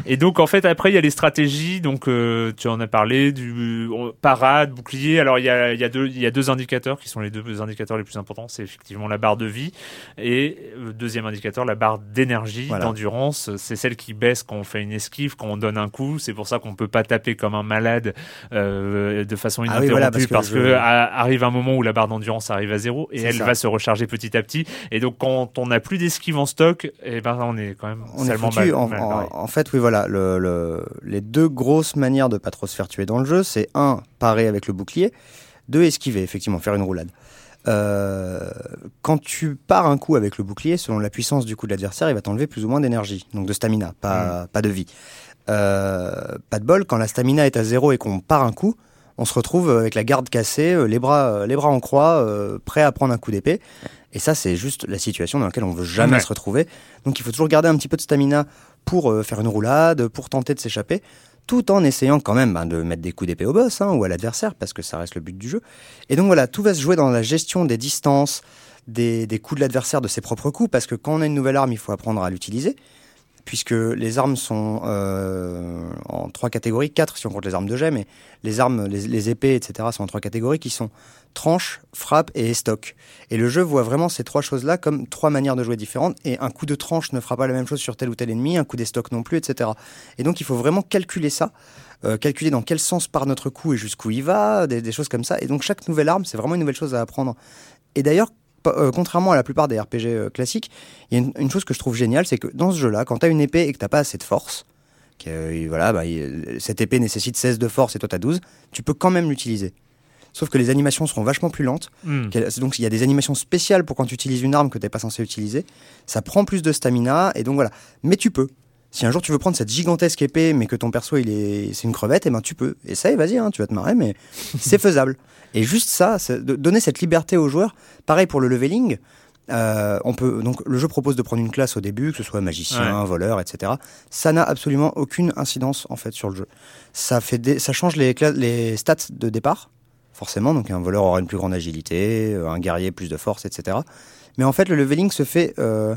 Et donc en fait après il y a les stratégies. Donc euh, tu en as parlé du parade, bouclier. Alors il y a, il y a deux il y a deux indicateurs qui sont les deux indicateurs les plus importants. C'est effectivement la barre de vie et euh, deuxième indicateur la barre d'énergie, Voilà. d'endurance. C'est celle qui baisse quand on fait une esquive, quand on donne un coup. C'est pour ça qu'on peut pas taper comme un malade euh, de façon Ah oui, ininterrompue voilà, parce que parce je- que, a- arrive un moment où la barre d'endurance arrive à zéro et elle ça. va se recharger petit à petit. Et donc quand on n'a plus d'esquive en stock, et ben on est quand même On est salement foutu. mal- En, mal en- barré. en fait, oui, voilà. Le, le- les deux grosses manières de pas trop se faire tuer dans le jeu, c'est un, parer avec le bouclier. Deux, esquiver, effectivement, faire une roulade. Euh, quand tu pars un coup avec le bouclier, selon la puissance du coup de l'adversaire, il va t'enlever plus ou moins d'énergie, donc de stamina, pas, Mm. pas de vie. Euh, pas de bol, quand la stamina est à zéro et qu'on part un coup, on se retrouve avec la garde cassée, euh, les bras, euh, les bras en croix, euh, prêt à prendre un coup d'épée. Et ça, c'est juste la situation dans laquelle on veut jamais Ouais. se retrouver. Donc il faut toujours garder un petit peu de stamina pour euh, faire une roulade, pour tenter de s'échapper, tout en essayant quand même ben, de mettre des coups d'épée au boss hein, ou à l'adversaire, parce que ça reste le but du jeu. Et donc voilà, tout va se jouer dans la gestion des distances, des, des coups de l'adversaire, de ses propres coups, parce que quand on a une nouvelle arme, il faut apprendre à l'utiliser. Puisque les armes sont euh, en trois catégories, quatre si on compte les armes de jet, mais les armes, les, épées, etc. sont en trois catégories qui sont tranche, frappe et estoc. Et le jeu voit vraiment ces trois choses-là comme trois manières de jouer différentes. Et un coup de tranche ne fera pas la même chose sur tel ou tel ennemi, un coup d'estoc non plus, etc. Et donc il faut vraiment calculer ça, euh, calculer dans quel sens part notre coup et jusqu'où il va, des, des choses comme ça. Et donc chaque nouvelle arme, c'est vraiment une nouvelle chose à apprendre. Et d'ailleurs, euh, contrairement à la plupart des RPG euh, classiques, il y a une, une chose que je trouve géniale, c'est que dans ce jeu-là, quand tu as une épée et que t'as pas assez de force, que, euh, voilà, bah, il- cette épée nécessite 16 de force et toi t'as 12, tu peux quand même l'utiliser. Sauf que les animations seront vachement plus lentes. Hmm. Donc il y a des animations spéciales pour quand tu utilises une arme que t'es pas censé utiliser. Ça prend plus de stamina et donc voilà. Mais tu peux. Si un jour tu veux prendre cette gigantesque épée mais que ton perso il est c'est une crevette, et ben tu peux. Essaye, vas-y, hein, tu vas te marrer, mais c'est faisable. Et juste ça, de donner cette liberté aux joueurs. Pareil pour le leveling. Euh, on peut donc le jeu propose de prendre une classe au début, que ce soit magicien, voleur, etc. Ça n'a absolument aucune incidence en fait sur le jeu. Ça fait des- ça change les, les stats de départ forcément. Donc un voleur aura une plus grande agilité, euh, un guerrier plus de force, etc. Mais en fait, le leveling se fait euh,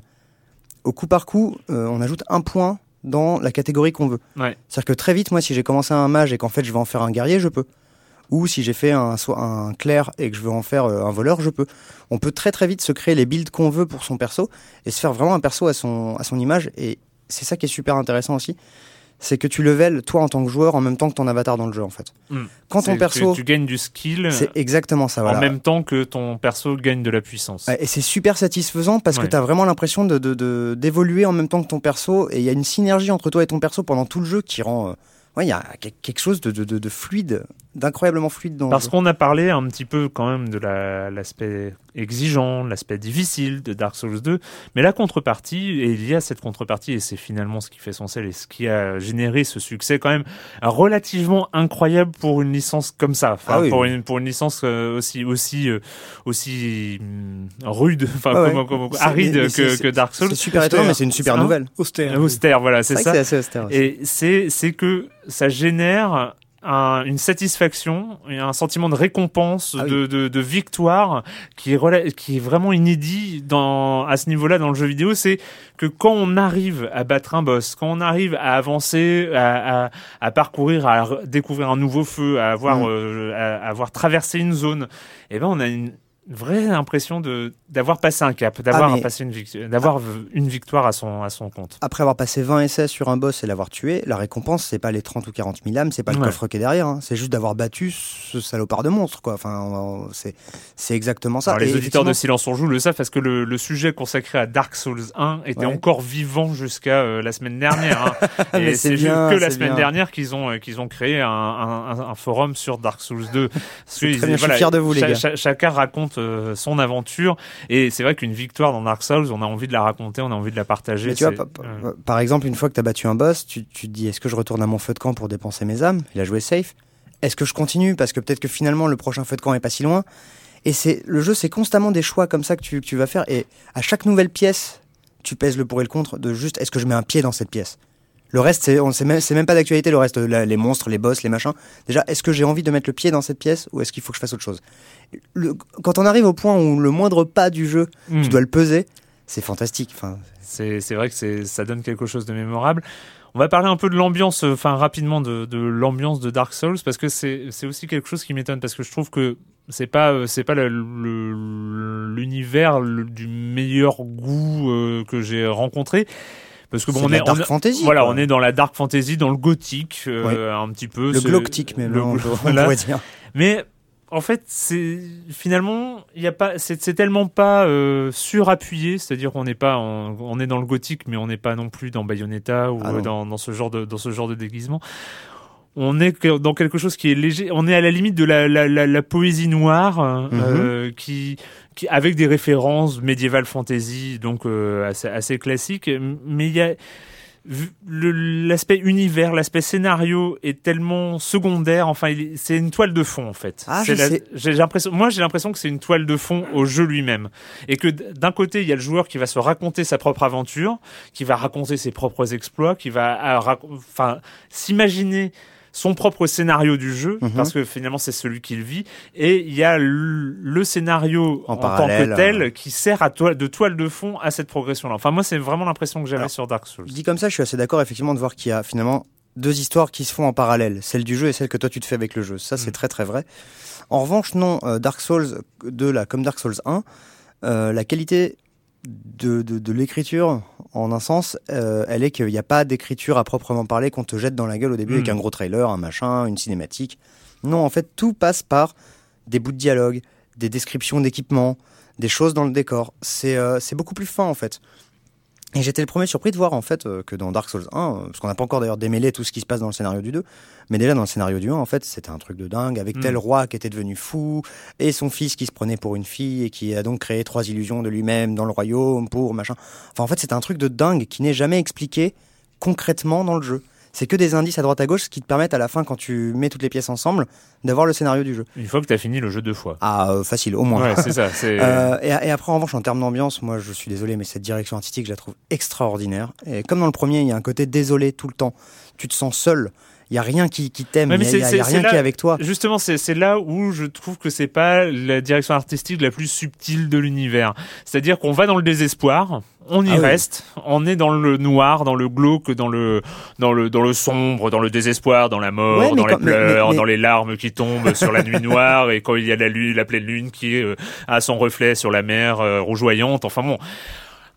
au coup par coup. euh, on ajoute un point dans la catégorie qu'on veut. Ouais. C'est-à-dire que très vite, moi, si j'ai commencé un mage et qu'en fait je vais en faire un guerrier, je peux. Ou si j'ai fait un, un clerc et que je veux en faire euh, un voleur, je peux. On peut très très vite se créer les builds qu'on veut pour son perso et se faire vraiment un perso à son, à son image. Et c'est ça qui est super intéressant aussi. C'est que tu level toi en tant que joueur en même temps que ton avatar dans le jeu en fait. Hmm. Quand ton perso, Tu, tu gagnes du skill c'est exactement ça. en Voilà. même temps que ton perso gagne de la puissance. Et c'est super satisfaisant parce Ouais. que tu as vraiment l'impression de, de- d'évoluer en même temps que ton perso et il y a une synergie entre toi et ton perso pendant tout le jeu qui rend. euh, ouais, il y a quel- quelque chose de, de- de- de fluide, d'incroyablement fluide dans Parce qu'on a parlé un petit peu quand même de la- l'aspect exigeant, l'aspect difficile de Dark Souls 2, mais la contrepartie, et il y a cette contrepartie, et c'est finalement ce qui fait son sel et ce qui a généré ce succès quand même relativement incroyable pour une licence comme ça, enfin, Ah oui, pour. Une, pour une licence euh, aussi aussi euh, aussi hum, rude, enfin Ah ouais. comme- comme- C'est- aride mais que, Dark Souls, C'est super étonnant, mais c'est une super nouvelle. Austère. austère, voilà, c'est ça. c'est assez austère. aussi. Et c'est c'est que ça génère un- une satisfaction et un sentiment de récompense, Ah oui. de, de, de victoire qui est, rela- qui est vraiment inédit dans, à ce niveau-là dans le jeu vidéo. C'est que quand on arrive à battre un boss, quand on arrive à avancer, à, à, à parcourir, à découvrir un nouveau feu, à avoir, Mm. euh, à, à avoir traversé une zone, et ben on a une vraie impression de d'avoir passé un cap, d'avoir Ah, passé une victoire, d'avoir v- une victoire à son à son compte. Après avoir passé 20 essais sur un boss et l'avoir tué, la récompense, c'est pas les 30 ou 40 000 âmes, c'est pas le Ouais. coffre qui est derrière, hein. c'est juste d'avoir battu ce salopard de monstre, quoi. Enfin, c'est, c'est exactement ça. Alors, les Et auditeurs de Silence on joue le savent parce que le, le sujet consacré à Dark Souls 1 était Ouais. encore vivant jusqu'à euh, la semaine dernière. hein. Mais Et c'est que la semaine bien. dernière qu'ils ont euh, qu'ils ont créé un, un, un- un forum sur Dark Souls 2. Parce C'est que très bien, je suis fier de vous, les gars. cha- chacun raconte euh, son aventure et c'est vrai qu'une victoire dans Dark Souls, on a envie de la raconter, on a envie de la partager. Mais tu vois, euh, par exemple, une fois que tu as battu un boss, tu, tu te dis est-ce que je retourne à mon feu de camp pour dépenser mes âmes? Il a joué safe. Est-ce que je continue? Parce que peut-être que finalement le prochain feu de camp est pas si loin. Et c'est le jeu, c'est constamment des choix comme ça que tu, que tu vas faire. Et à chaque nouvelle pièce, tu pèses le pour et le contre de juste est-ce que je mets un pied dans cette pièce? Le reste, c'est, même, même pas d'actualité, le reste, la- les monstres, les boss, les machins. Déjà, est-ce que j'ai envie de mettre le pied dans cette pièce ou est-ce qu'il faut que je fasse autre chose? Le- Quand on arrive au point où le moindre pas du jeu, hmm. tu dois le peser, c'est fantastique. Enfin, C'est vrai que c'est ça donne quelque chose de mémorable. On va parler un peu de l'ambiance, euh, enfin rapidement de, de l'ambiance de Dark Souls parce que c'est aussi quelque chose qui m'étonne parce que je trouve que c'est pas euh, c'est pas l'univers du meilleur goût euh, que j'ai rencontré parce que bon c'est on la est, dark est- fantasy. voilà quoi. on est dans la dark fantasy dans le gothique euh, un petit peu le glauctique même, le on, peut- on voilà. pourrait dire. mais en fait, c'est finalement, il y a pas, c'est tellement pas euh, surappuyé, c'est-à-dire qu'on n'est pas, en- on est dans le gothique, mais on n'est pas non plus dans Bayonetta ou Ah euh, dans, dans ce genre de, dans ce genre de déguisement. On est dans quelque chose qui est léger. On est à la limite de la, la, la, la poésie noire, euh, Mhm. euh, qui, qui avec des références médiévales fantasy, donc euh, assez, assez classiques. Mais il y a l'aspect univers, l'aspect scénario est tellement secondaire. Enfin, c'est une toile de fond en fait. Ah, j'ai l'impression, moi j'ai l'impression que c'est une toile de fond au jeu lui-même, et que d'un côté il y a le joueur qui va se raconter sa propre aventure, qui va raconter ses propres exploits, qui va, rac- enfin, s'imaginer son propre scénario du jeu, Mhm. parce que finalement c'est celui qu'il vit, et il y a le, scénario En en, tant que tel euh. qui sert à de toile de fond à cette progression-là. Enfin moi c'est vraiment l'impression que j'avais sur Dark Souls. Dit comme ça, je suis assez d'accord effectivement de voir qu'il y a finalement deux histoires qui se font en parallèle, celle du jeu et celle que toi tu te fais avec le jeu. Ça, c'est Mm. très très vrai. En revanche, non, euh, Dark Souls 2, là, comme Dark Souls 1, euh, la qualité de, de, de l'écriture, en un sens, euh, elle est qu'il n'y a pas d'écriture à proprement parler qu'on te jette dans la gueule au début avec un gros trailer, un machin, une cinématique. Non, en fait, tout passe par des bouts de dialogue, des descriptions d'équipements, des choses dans le décor. C'est euh, c'est beaucoup plus fin, en fait. Et j'étais le premier surpris de voir en fait euh, que dans Dark Souls 1, euh, parce qu'on n'a pas encore d'ailleurs démêlé tout ce qui se passe dans le scénario du 2, mais déjà dans le scénario du 1, en fait, c'était un truc de dingue, avec Mm. tel roi qui était devenu fou, et son fils qui se prenait pour une fille, et qui a donc créé trois illusions de lui-même dans le royaume, pour machin. Enfin, en fait, c'est un truc de dingue qui n'est jamais expliqué concrètement dans le jeu. C'est que des indices à droite à gauche qui te permettent à la fin, quand tu mets toutes les pièces ensemble, d'avoir le scénario du jeu. Une fois que tu as fini le jeu deux fois. Ah, euh, facile, au moins. Ouais, c'est ça. Euh, et, et après, en revanche, en termes d'ambiance, moi, je suis désolé, mais cette direction artistique, je la trouve extraordinaire. Et comme dans le premier, il y a un côté désolé tout le temps. Tu te sens seul. Il y a rien qui, qui t'aime. Il y a, y a- rien qui est avec toi. Justement, c'est c'est là où je trouve que c'est pas la direction artistique la plus subtile de l'univers. C'est-à-dire qu'on va dans le désespoir, on y Ah oui. reste, on est dans le noir, dans le glauque, dans le dans le dans le sombre, dans le désespoir, dans la mort, Ouais, dans les quand- pleurs, mais- mais- dans les larmes qui tombent sur la nuit noire et quand il y a la lune, la pleine lune qui euh, a son reflet sur la mer euh, rougeoyante. Enfin bon.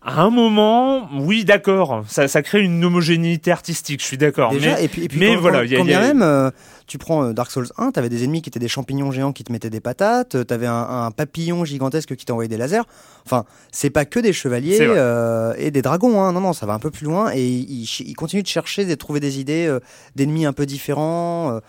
À un moment, oui, d'accord, ça, ça crée une homogénéité artistique, je suis d'accord. Déjà, mais et puis, et puis mais quand, voilà, quand- y a- quand il y a- bien même, euh, tu prends euh, Dark Souls 1, t'avais des ennemis qui étaient des champignons géants qui te mettaient des patates, euh, t'avais un, un papillon gigantesque qui t'envoyait des lasers. Enfin, c'est pas que des chevaliers euh, et des dragons, hein. non, non, ça va un peu plus loin et ils il, continuent de chercher, de trouver des idées euh, d'ennemis un peu différents.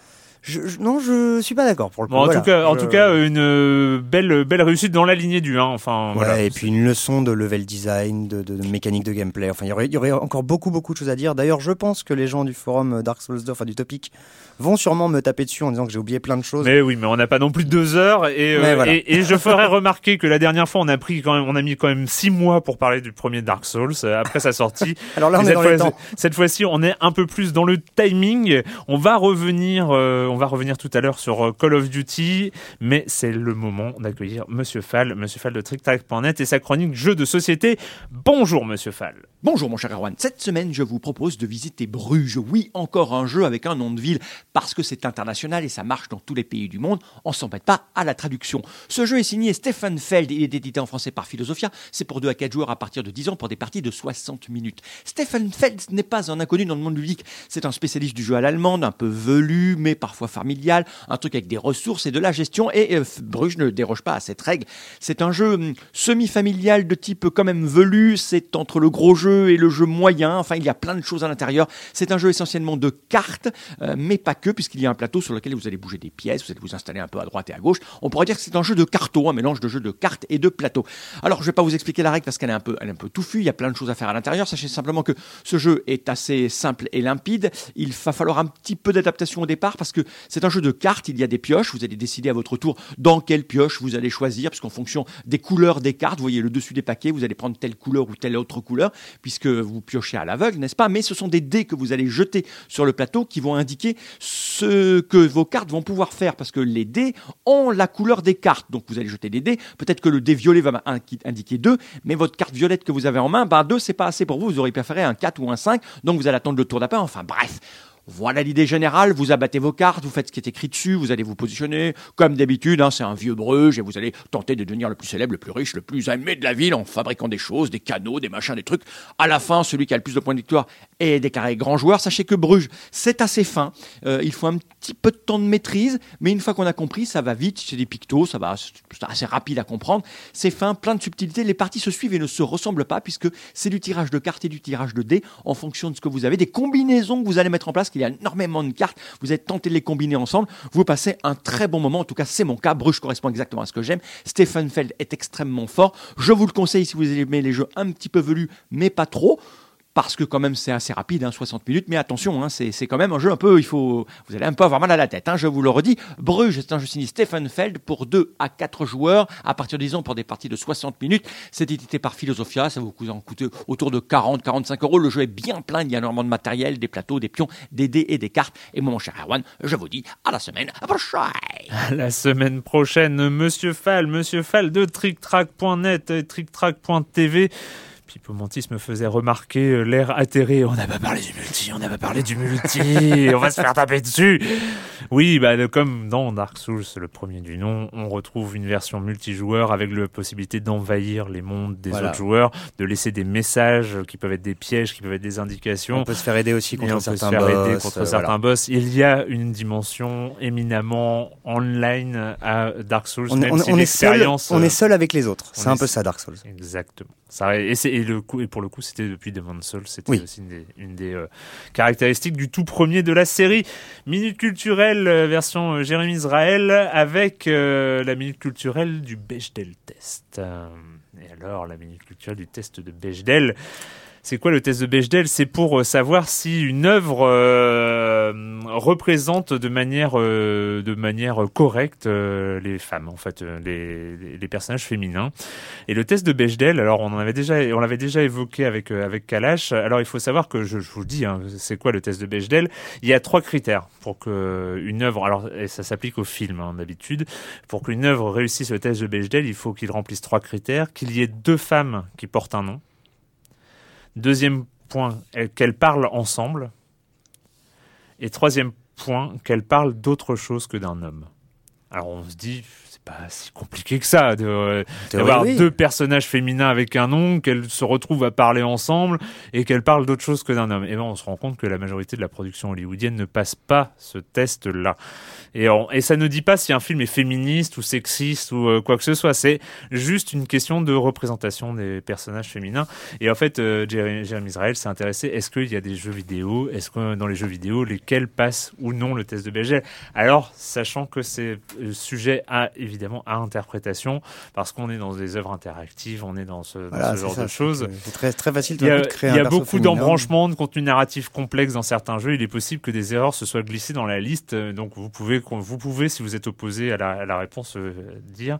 Euh. Je, je- non, je suis pas d'accord pour le coup. Bon, en voilà. tout cas, en tout cas, une euh, belle belle réussite dans la lignée du 1. Enfin, voilà. et puis une leçon de level design, de, de- de mécanique de gameplay. Enfin, il y aurait, il y aurait encore beaucoup, beaucoup de choses à dire. D'ailleurs, je pense que les gens du forum Dark Souls 2, enfin du topic, vont sûrement me taper dessus en disant que j'ai oublié plein de choses. Mais oui, mais on n'a pas non plus deux heures et, euh, voilà. et, et je ferai remarquer que la dernière fois on a pris quand même, on a mis quand même six mois pour parler du premier Dark Souls euh, après sa sortie. Alors là, on est cette dans les fois- temps. Cette fois-ci, on est un peu plus dans le timing. On va revenir, euh, on va revenir tout à l'heure sur euh, Call of Duty, mais c'est le moment d'accueillir Monsieur Fall, Monsieur Fall de TrickTrack.net et sa chronique jeux de société. Bonjour Monsieur Fall. Bonjour mon cher Erwan, cette semaine je vous propose de visiter Bruges. Oui, encore un jeu avec un nom de ville, parce que c'est international et ça marche dans tous les pays du monde, on s'embête pas à la traduction. Ce jeu est signé Stefan Feld, il est édité en français par Philosophia, c'est pour 2 à 4 joueurs à partir de 10 ans pour des parties de 60 minutes. Stefan Feld n'est pas un inconnu dans le monde ludique, c'est un spécialiste du jeu à l'allemande, un peu velu, mais parfois familial, un truc avec des ressources et de la gestion, et euh, Bruges ne déroge pas à cette règle. C'est un jeu hum, semi-familial de type quand même velu, c'est entre le gros jeu et le jeu moyen, enfin il y a plein de choses à l'intérieur. C'est un jeu essentiellement de cartes, euh, mais pas que, puisqu'il y a un plateau sur lequel vous allez bouger des pièces, vous allez vous installer un peu à droite et à gauche. On pourrait dire que c'est un jeu de carto, un mélange de jeu de cartes et de plateau. Alors je vais pas vous expliquer la règle parce qu'elle est un peu, elle est un peu touffue, il y a plein de choses à faire à l'intérieur. Sachez simplement que ce jeu est assez simple et limpide. Il va falloir un petit peu d'adaptation au départ parce que c'est un jeu de cartes, il y a des pioches, vous allez décider à votre tour dans quelle pioche vous allez choisir, puisqu'en fonction des couleurs des cartes, vous voyez le dessus des paquets, vous allez prendre telle couleur ou telle autre couleur, puisque vous piochez à l'aveugle, n'est-ce pas? Mais ce sont des dés que vous allez jeter sur le plateau qui vont indiquer ce que vos cartes vont pouvoir faire, parce que les dés ont la couleur des cartes. Donc vous allez jeter des dés, peut-être que le dé violet va indiquer 2, mais votre carte violette que vous avez en main, bah 2 c'est pas assez pour vous, vous auriez préféré un 4 ou un 5, donc vous allez attendre le tour d'après, enfin bref. Voilà l'idée générale, vous abattez vos cartes, vous faites ce qui est écrit dessus, vous allez vous positionner comme d'habitude, hein, c'est un vieux Bruges et vous allez tenter de devenir le plus célèbre, le plus riche, le plus aimé de la ville en fabriquant des choses, des canaux, des machins, des trucs. À la fin, celui qui a le plus de points de victoire est déclaré grand joueur. Sachez que Bruges, c'est assez fin, Euh, il faut un petit peu de temps de maîtrise, mais une fois qu'on a compris, ça va vite, c'est des pictos, ça va, assez rapide à comprendre, c'est fin, plein de subtilités, les parties se suivent et ne se ressemblent pas puisque c'est du tirage de cartes et du tirage de dés en fonction de ce que vous avez, des combinaisons que vous allez mettre en place, qu'il y a énormément de cartes, vous êtes tenté de les combiner ensemble, vous passez un très bon moment, en tout cas c'est mon cas, Bruges correspond exactement à ce que j'aime, Stephen Feld est extrêmement fort, je vous le conseille si vous aimez les jeux un petit peu velus, mais pas trop, parce que quand même c'est assez rapide, hein, 60 minutes, mais attention, hein, c'est quand même un jeu un peu, il faut, vous allez un peu avoir mal à la tête, hein, je vous le redis. Bruges, c'est un jeu signé Stephen Feld pour 2 à 4 joueurs, à partir disons pour des parties de 60 minutes. C'est édité par Philosophia, ça vous coûte- autour de 40-45 euros. Le jeu est bien plein, il y a énormément de matériel, des plateaux, des pions, des dés et des cartes. Et mon cher Erwan, je vous dis à la semaine prochaine. La semaine prochaine, Monsieur Fall, Monsieur Fall de TrickTrack.net et TrickTrack.tv. Pipo Mantis me faisait remarquer euh, l'air atterré. On n'a pas parlé du multi, on n'a pas parlé du multi, on va se faire taper dessus. Oui, bah, comme dans Dark Souls, le premier du nom, on retrouve une version multijoueur avec la possibilité d'envahir les mondes des Voilà. autres joueurs, de laisser des messages qui peuvent être des pièges, qui peuvent être des indications. On peut se faire aider aussi contre se certains faire boss. aider contre euh, certains voilà. boss. Il y a une dimension éminemment online à Dark Souls, On, est- même on- si on est seul, on euh, est seul avec les autres. C'est un est peu seul. ça, Dark Souls. Exactement. Ça, et, c'est- et le coup, et pour le coup, c'était depuis Demon's Souls. C'était Oui. aussi une des, une des, euh, caractéristiques du tout premier de la série. Minute culturelle euh, version euh, Jérémy Israël avec la minute culturelle du Bechdel test. Et alors, la minute culturelle du test de Bechdel. C'est quoi le test de Bechdel? C'est pour euh, savoir si une œuvre euh, représente de manière euh, de manière correcte les femmes, en fait, les, personnages féminins. Et le test de Bechdel, alors on en avait déjà, on l'avait déjà évoqué avec avec Kalash. Alors il faut savoir que je, je vous le dis, hein, c'est quoi le test de Bechdel? Il y a trois critères pour que une œuvre, alors et ça s'applique au film hein, d'habitude, pour qu'une œuvre réussisse le test de Bechdel, il faut qu'il remplisse trois critères qu'il y ait deux femmes qui portent un nom. Deuxième point, elles- qu'elles parlent ensemble. Et troisième point, qu'elles parlent d'autre chose que d'un homme. Alors on se dit, pas si compliqué que ça de, d'avoir oui. deux personnages féminins avec un nom, qu'elles se retrouvent à parler ensemble et qu'elles parlent d'autre chose que d'un homme. Et ben on se rend compte que la majorité de la production hollywoodienne ne passe pas ce test-là. Et, on- et ça ne dit pas si un film est féministe ou sexiste ou euh, quoi que ce soit. C'est juste une question de représentation des personnages féminins. Et en fait, euh, Jérémy Israël s'est intéressé est-ce qu'il y a des jeux vidéo? Est-ce que dans les jeux vidéo, lesquels passent ou non le test de Bechdel Alors, sachant que c'est euh, sujet à évidemment à interprétation, parce qu'on est dans des œuvres interactives, on est dans ce, dans Voilà, ce c'est genre ça, de choses. C'est très, très facile tout Il y a, de créer il y a beaucoup d'embranchements, de contenu narratif complexe dans certains jeux. Il est possible que des erreurs se soient glissées dans la liste. Euh, Donc vous pouvez, vous pouvez, si vous êtes opposé à la, à la réponse, euh, dire.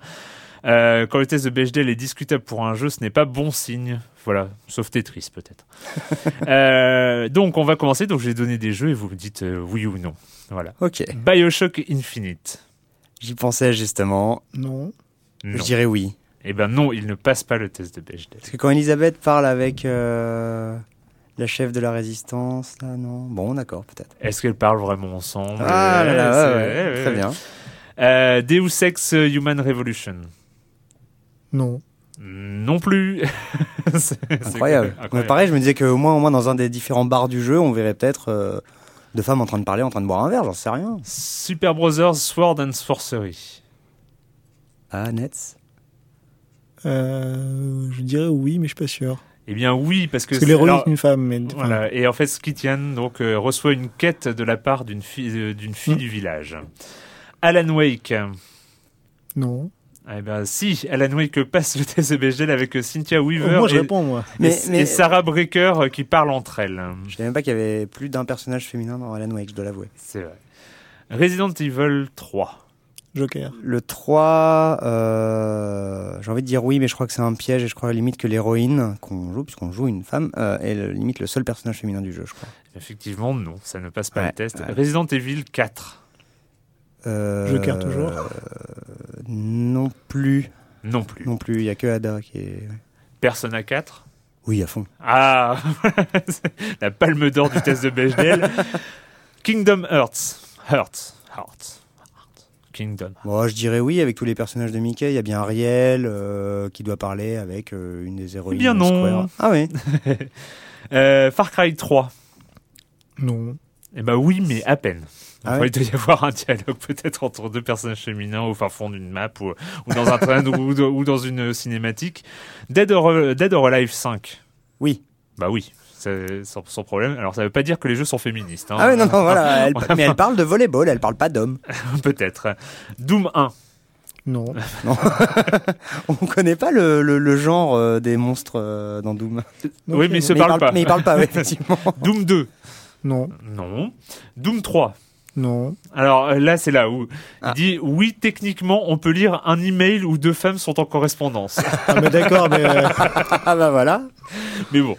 Euh, quand le test de Bechdel est discutable pour un jeu, ce n'est pas bon signe. Voilà, sauf Tetris peut-être. Euh, donc on va commencer. Donc j'ai donné des jeux et vous me dites oui ou non. Voilà. Ok, Bioshock Infinite. J'y pensais justement. Non. Non. Je dirais oui. Eh ben non, il ne passe pas le test de Bechdel. Parce que quand Elisabeth parle avec euh, la chef de la résistance, là, non Bon, d'accord, peut-être. Est-ce qu'elles parlent vraiment ensemble? Ah là là, c'est- ouais, ouais, ouais, très bien. Euh, Deus Ex Human Revolution. Non. Non plus. C'est- c'est Incroyable. incroyable. Mais pareil, je me disais qu'au moins, au moins, dans un des différents bars du jeu, on verrait peut-être euh, deux femmes en train de parler, en train de boire un verre, j'en sais rien. Super Brothers Sword and Sorcery. Ah, Nets Euh, je dirais oui, mais je suis pas sûr. Eh bien oui, parce que Parce que c'est- l'héroïne est une femme. Mais, Voilà. Et en fait, Skitian donc euh, reçoit une quête de la part d'une fille, euh, d'une fille Mm. du village. Alan Wake. Non. Eh ben si, Alan Wake passe le test de Bechdel avec euh, Cynthia Weaver moi, je et, réponds, moi. Mais, et- mais et Sarah Breaker euh, qui parlent entre elles. je savais même pas qu'il y avait plus d'un personnage féminin dans Alan Wake, je dois l'avouer. C'est vrai. Resident Evil 3. Joker. Le 3, euh, j'ai envie de dire oui, mais je crois que c'est un piège et je crois limite que l'héroïne qu'on joue, puisqu'on joue une femme, euh, est le- limite le seul personnage féminin du jeu, je crois. Effectivement, non, ça ne passe pas Ouais, le test. ouais. Resident Evil 4. Euh, Joker toujours euh, Non plus, Non plus. non plus, il y a que Ada qui est... Persona 4. Oui, à fond. Ah La palme d'or du test de Bechdel. Kingdom Hearts. Hearts. Hearts. Hearts. Kingdom. Moi, je dirais oui, avec tous les personnages de Mickey, il y a bien Ariel euh, qui doit parler avec euh, une des héroïnes Eh bien non. Square. Ah oui Euh, Far Cry 3. Non. Eh ben oui, mais à peine. Ah ouais il doit y avoir un dialogue peut-être entre deux personnages féminins au fin fond d'une map ou, ou dans un train ou, ou dans une cinématique. Dead or, Dead or Alive 5. Oui. Bah oui, c'est sans, sans problème. Alors ça veut pas dire que les jeux sont féministes. hein. Ah oui, non, non, voilà. Elle, mais elle parle de volleyball, elle parle pas d'hommes. Peut-être. Doom 1. Non. Non. On connaît pas le, le, le genre euh, des monstres euh, dans Doom. oui, mais il se Mais parle pas. Mais il parle pas, ouais, effectivement. Doom 2. Non. Non. Doom 3. Non. Alors euh, là, c'est là où Ah. il dit oui, techniquement, on peut lire un email où deux femmes sont en correspondance. Ah, mais d'accord, mais. euh, ah bah voilà. Mais bon.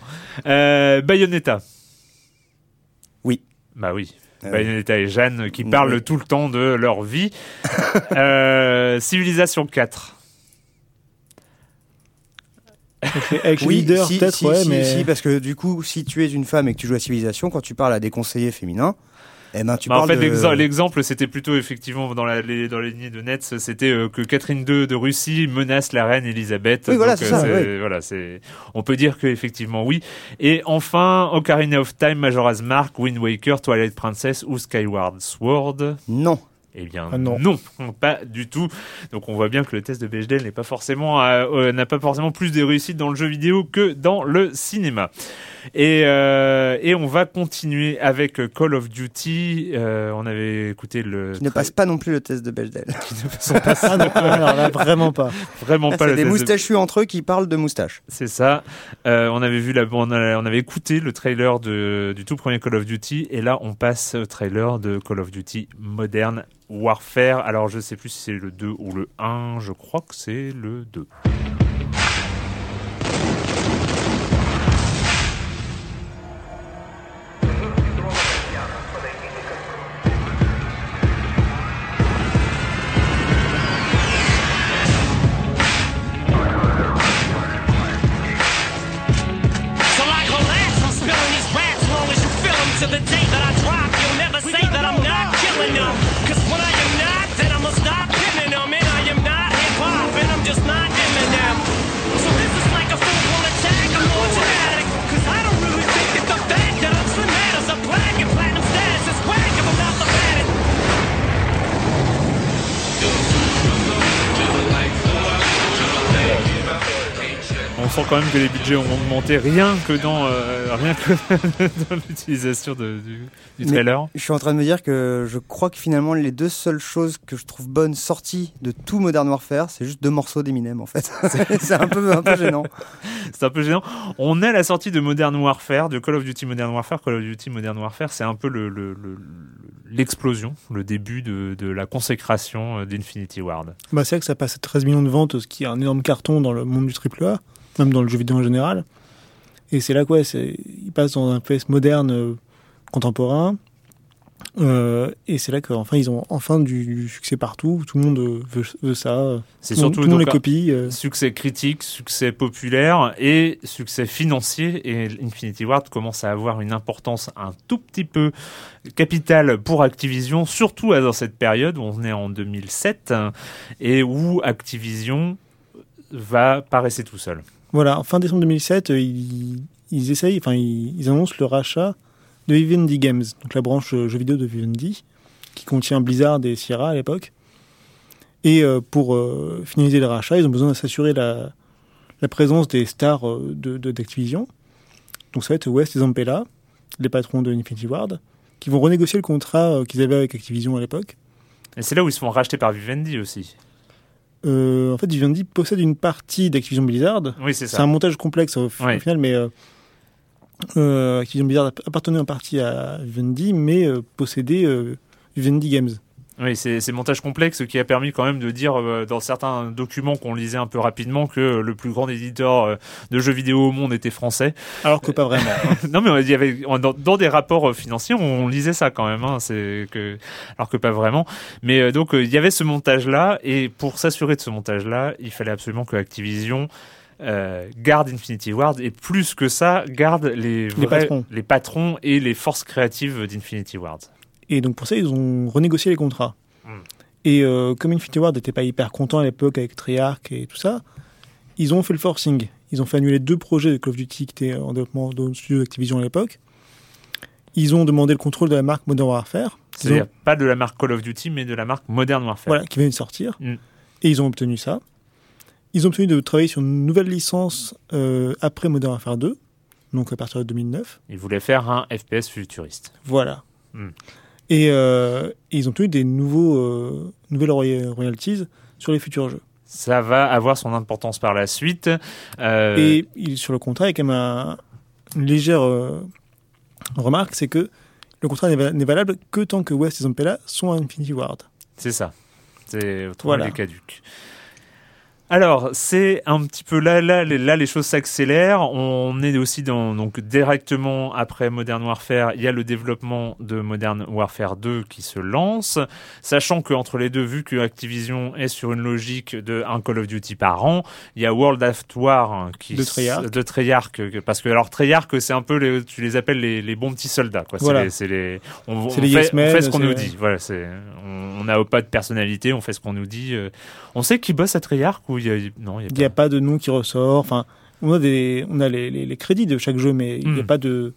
Euh, Bayonetta. Oui. Bah oui. Ah oui. Bayonetta et Jeanne qui parlent tout le temps de leur vie. euh, Civilisation 4. avec Oui, si, peut-être, si, ouais, si, mais. si, parce que du coup, si tu es une femme et que tu joues à Civilisation, quand tu parles à des conseillers féminins, eh ben tu Bah, en parles fait, de... l'exem- l'exemple, c'était plutôt effectivement dans la, les, dans les lignes de Nets, c'était euh, que Catherine II de Russie menace la reine Elisabeth. Oui, voilà, c'est euh, ça, c'est- oui. Voilà, c'est. On peut dire que effectivement oui. Et enfin, Ocarina of Time, Majora's Mask, Wind Waker, Twilight Princess ou Skyward Sword. Non. Eh bien, Ah non. non. pas du tout. Donc, on voit bien que le test de Bechdel n'est pas forcément, euh, n'a pas forcément plus de réussite dans le jeu vidéo que dans le cinéma. Et, euh, et on va continuer avec Call of Duty. Euh, on avait écouté le. Qui ne passe pas non plus le test de Bechdel. Ah non, alors là, vraiment pas. Vraiment pas C'est des test de- moustachus entre eux qui parlent de moustaches. C'est ça. Euh, on avait vu la, on, a- on avait écouté le trailer de, du tout premier Call of Duty et là on passe au trailer de Call of Duty Modern Warfare. Alors je sais plus si c'est le 2 ou le 1, je crois que c'est le 2. Que les budgets ont augmenté rien que dans, euh, rien que dans l'utilisation du, Mais- trailer. Je suis en train de me dire que je crois que finalement les deux seules choses que je trouve bonnes sorties de tout Modern Warfare, c'est juste deux morceaux d'Eminem en fait. C'est- un peu, un peu gênant. C'est un peu gênant. On est à la sortie de Modern Warfare, de Call of Duty Modern Warfare. Call of Duty Modern Warfare, c'est un peu le- le- le- l'explosion, le, début de, de la consécration euh, d'Infinity Ward. Bah, c'est vrai que ça passe à 13 millions de ventes, ce qui est un énorme carton dans le monde du AAA, même dans le jeu vidéo en général. Et c'est là quoi, c'est, il passe dans un PS moderne euh, contemporain. Euh, et c'est là qu'enfin ils ont enfin du, du succès partout. Tout le monde veut, veut ça. C'est surtout tout le monde les donc, copie. euh. Succès critique, succès populaire et succès financier. Et Infinity Ward commence à avoir une importance un tout petit peu capitale pour Activision, surtout dans cette période où on est en 2007 hein, et où Activision va pas rester tout seul. Voilà, fin décembre 2007, euh, ils, essayent, enfin ils, annoncent le rachat de Vivendi Games, donc la branche euh, jeux vidéo de Vivendi, qui contient Blizzard et Sierra à l'époque. Et euh, pour finaliser le rachat, ils ont besoin de s'assurer la, présence des stars de d'Activision. Donc ça va être West et Zampella, les patrons de Infinity Ward, qui vont renégocier le contrat qu'ils avaient avec Activision à l'époque. Et c'est là où ils se font racheter par Vivendi aussi. Euh, en fait, Vivendi possède une partie d'Activision Blizzard, Oui, c'est C'est ça. un montage complexe au, final, mais euh, euh, Activision Blizzard appartenait en partie à Vivendi, mais possédait Vivendi Games. Oui, c'est c'est montage complexe qui a permis quand même de dire euh, dans certains documents qu'on lisait un peu rapidement que le plus grand éditeur euh, de jeux vidéo au monde était français. Alors que pas vraiment. non mais il y avait dans, dans des rapports euh, financiers on lisait ça quand même hein, c'est que alors que pas vraiment mais euh, donc euh, il y avait ce montage là et pour s'assurer de ce montage là il fallait absolument que Activision euh, garde Infinity Ward et plus que ça garde les vrais, patrons. les patrons et les forces créatives d'Infinity Ward. Et donc pour ça, ils ont renégocié les contrats. Hmm. Et euh, comme Infinity Ward n'était pas hyper content à l'époque avec Treyarch et tout ça, ils ont fait le forcing. Ils ont fait annuler deux projets de Call of Duty qui étaient en développement dans le studio d'Activision à l'époque. Ils ont demandé le contrôle de la marque Modern Warfare. C'est-à-dire ont- pas de la marque Call of Duty mais de la marque Modern Warfare. voilà, qui venait de sortir. Mm. Et ils ont obtenu ça. Ils ont obtenu de travailler sur une nouvelle licence euh, après Modern Warfare 2, donc à partir de 2009. Ils voulaient faire un FPS futuriste. Voilà. Mm. Et, euh, et ils ont obtenu des nouveaux, euh, nouvelles roya- royalties sur les futurs jeux. Ça va avoir son importance par la suite. Euh, Et il, sur le contrat, il y a quand même un- une légère remarque, c'est que le contrat n'est valable que tant que West et Zampella sont à Infinity Ward. C'est ça. C'est autrement Voilà. les caducs. Alors, c'est un petit peu là, là, là, les choses s'accélèrent. On est aussi dans, donc, directement après Modern Warfare, il y a le développement de Modern Warfare 2 qui se lance. Sachant qu'entre les deux, vu que Activision est sur une logique de un Call of Duty par an, il y a World of War qui De Treyarch. de Treyarch, parce que alors Treyarch, c'est un peu les, tu les appelles les, les bons petits soldats, quoi. C'est Voilà. les- C'est les, on, on les fait, on fait ce qu'on nous dit. Voilà, c'est, on on n'a pas de personnalité, on fait ce qu'on nous dit. euh. On sait qui bosse à Treyarch ou il y a, non, il y a n'y pas de nom qui ressort. Enfin, on a, des, on a les, les- les crédits de chaque jeu, mais il n'y a Hmm. pas de.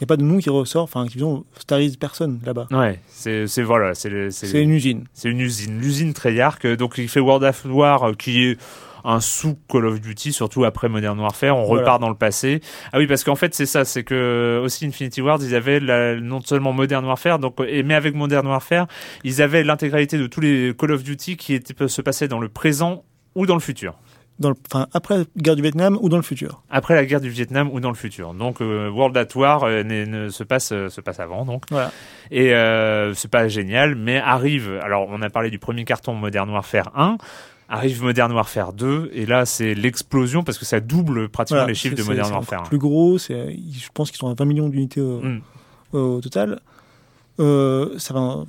Il n'y a pas de nom qui ressort, enfin, Activision starise personne là-bas. Ouais, c'est, c'est voilà, c'est, c'est, C'est une usine. c'est une usine, l'usine Treyarch. euh, Donc il fait World of War, euh, qui est un sous Call of Duty, surtout après Modern Warfare. On Voilà. repart dans le passé. Ah oui, parce qu'en fait c'est ça, c'est que aussi Infinity Ward, ils avaient la- non seulement Modern Warfare, donc et, mais avec Modern Warfare, ils avaient l'intégralité de tous les Call of Duty qui étaient, se passer dans le présent ou dans le futur. Dans le, enfin, après la guerre du Vietnam ou dans le futur. après la guerre du Vietnam ou dans le futur. Donc euh, World at War euh, ne se passe euh, se passe avant donc. Voilà. Et c'est pas génial, mais arrive. Alors on a parlé du premier carton Modern Warfare 1. Arrive Modern Warfare 2 et là c'est l'explosion parce que ça double pratiquement Voilà, les chiffres c'est- de c'est- Modern c'est Warfare. encore plus gros. c'est- Je pense qu'ils sont à 20 millions d'unités au, Mm. au total. Ça va,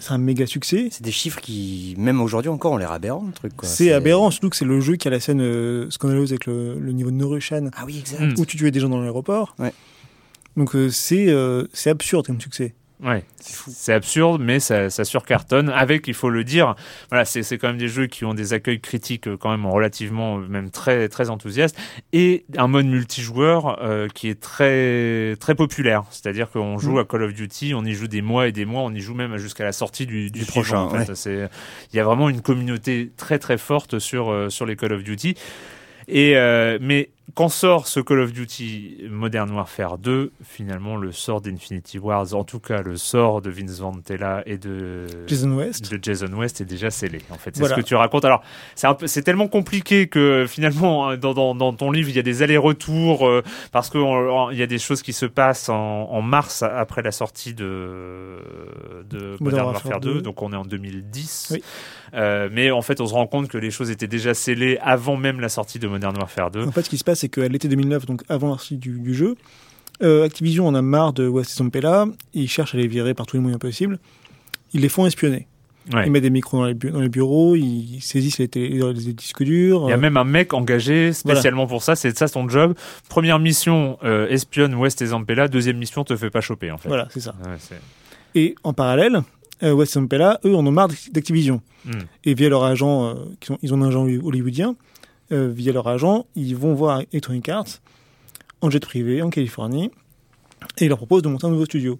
c'est un méga succès. C'est des chiffres qui, même aujourd'hui encore, ont l'air aberrants, le truc. C'est aberrant, surtout que c'est le jeu qui a la scène euh, scandaleuse avec le, le niveau de Norushan Ah oui, exact. Où tu tuais des gens dans l'aéroport. Ouais. Donc euh, c'est euh, c'est absurde comme succès. Ouais, C'est absurde, mais ça, ça surcartonne. Avec, il faut le dire, voilà, c'est c'est quand même des jeux qui ont des accueils critiques euh, quand même relativement, euh, même très très enthousiastes, et un mode multijoueur euh, qui est très très populaire. C'est-à-dire qu'on joue Mm. à Call of Duty, on y joue des mois et des mois, on y joue même jusqu'à la sortie du, du, prochain, en fait. C'est, il y a vraiment une communauté très très forte sur euh, sur les Call of Duty. Et euh, mais quand sort ce Call of Duty Modern Warfare 2, finalement le sort d'Infinity Wars, en tout cas le sort de Vince Vantella et de Jason West. de Jason West est déjà scellé. En fait, c'est Voilà. ce que tu racontes. Alors, c'est tellement compliqué que finalement, hein, dans, dans, dans ton livre, il y a des allers-retours euh, parce que on- on- il y a des choses qui se passent en, en mars après la sortie de de Modern Warfare 2. Donc, on est en 2010. Oui. Euh, mais en fait, on se rend compte que les choses étaient déjà scellées avant même la sortie de Modern Warfare 2. En fait, ce qui se passe, c'est qu'à l'été 2009, donc avant la sortie du, du jeu, euh, Activision en a marre de West et Zampella. Ils cherchent à les virer par tous les moyens possibles. Ils les font espionner. Ouais. Ils mettent des micros dans les, bu- dans les bureaux, ils saisissent les, disques durs. Il y a euh, même un mec engagé spécialement pour ça, c'est ça son job. Première mission, euh, espionne West et Zampella. Deuxième mission, te fait pas choper en fait. Voilà, c'est ça. Ouais, Et en parallèle, euh, West et Zampella, eux, en ont marre d'Activision. Hmm. Et via leur agent, ils ont un agent hollywoodien, euh, via leur agent, ils vont voir Electronic Arts en jet privé en Californie et ils leur proposent de monter un nouveau studio,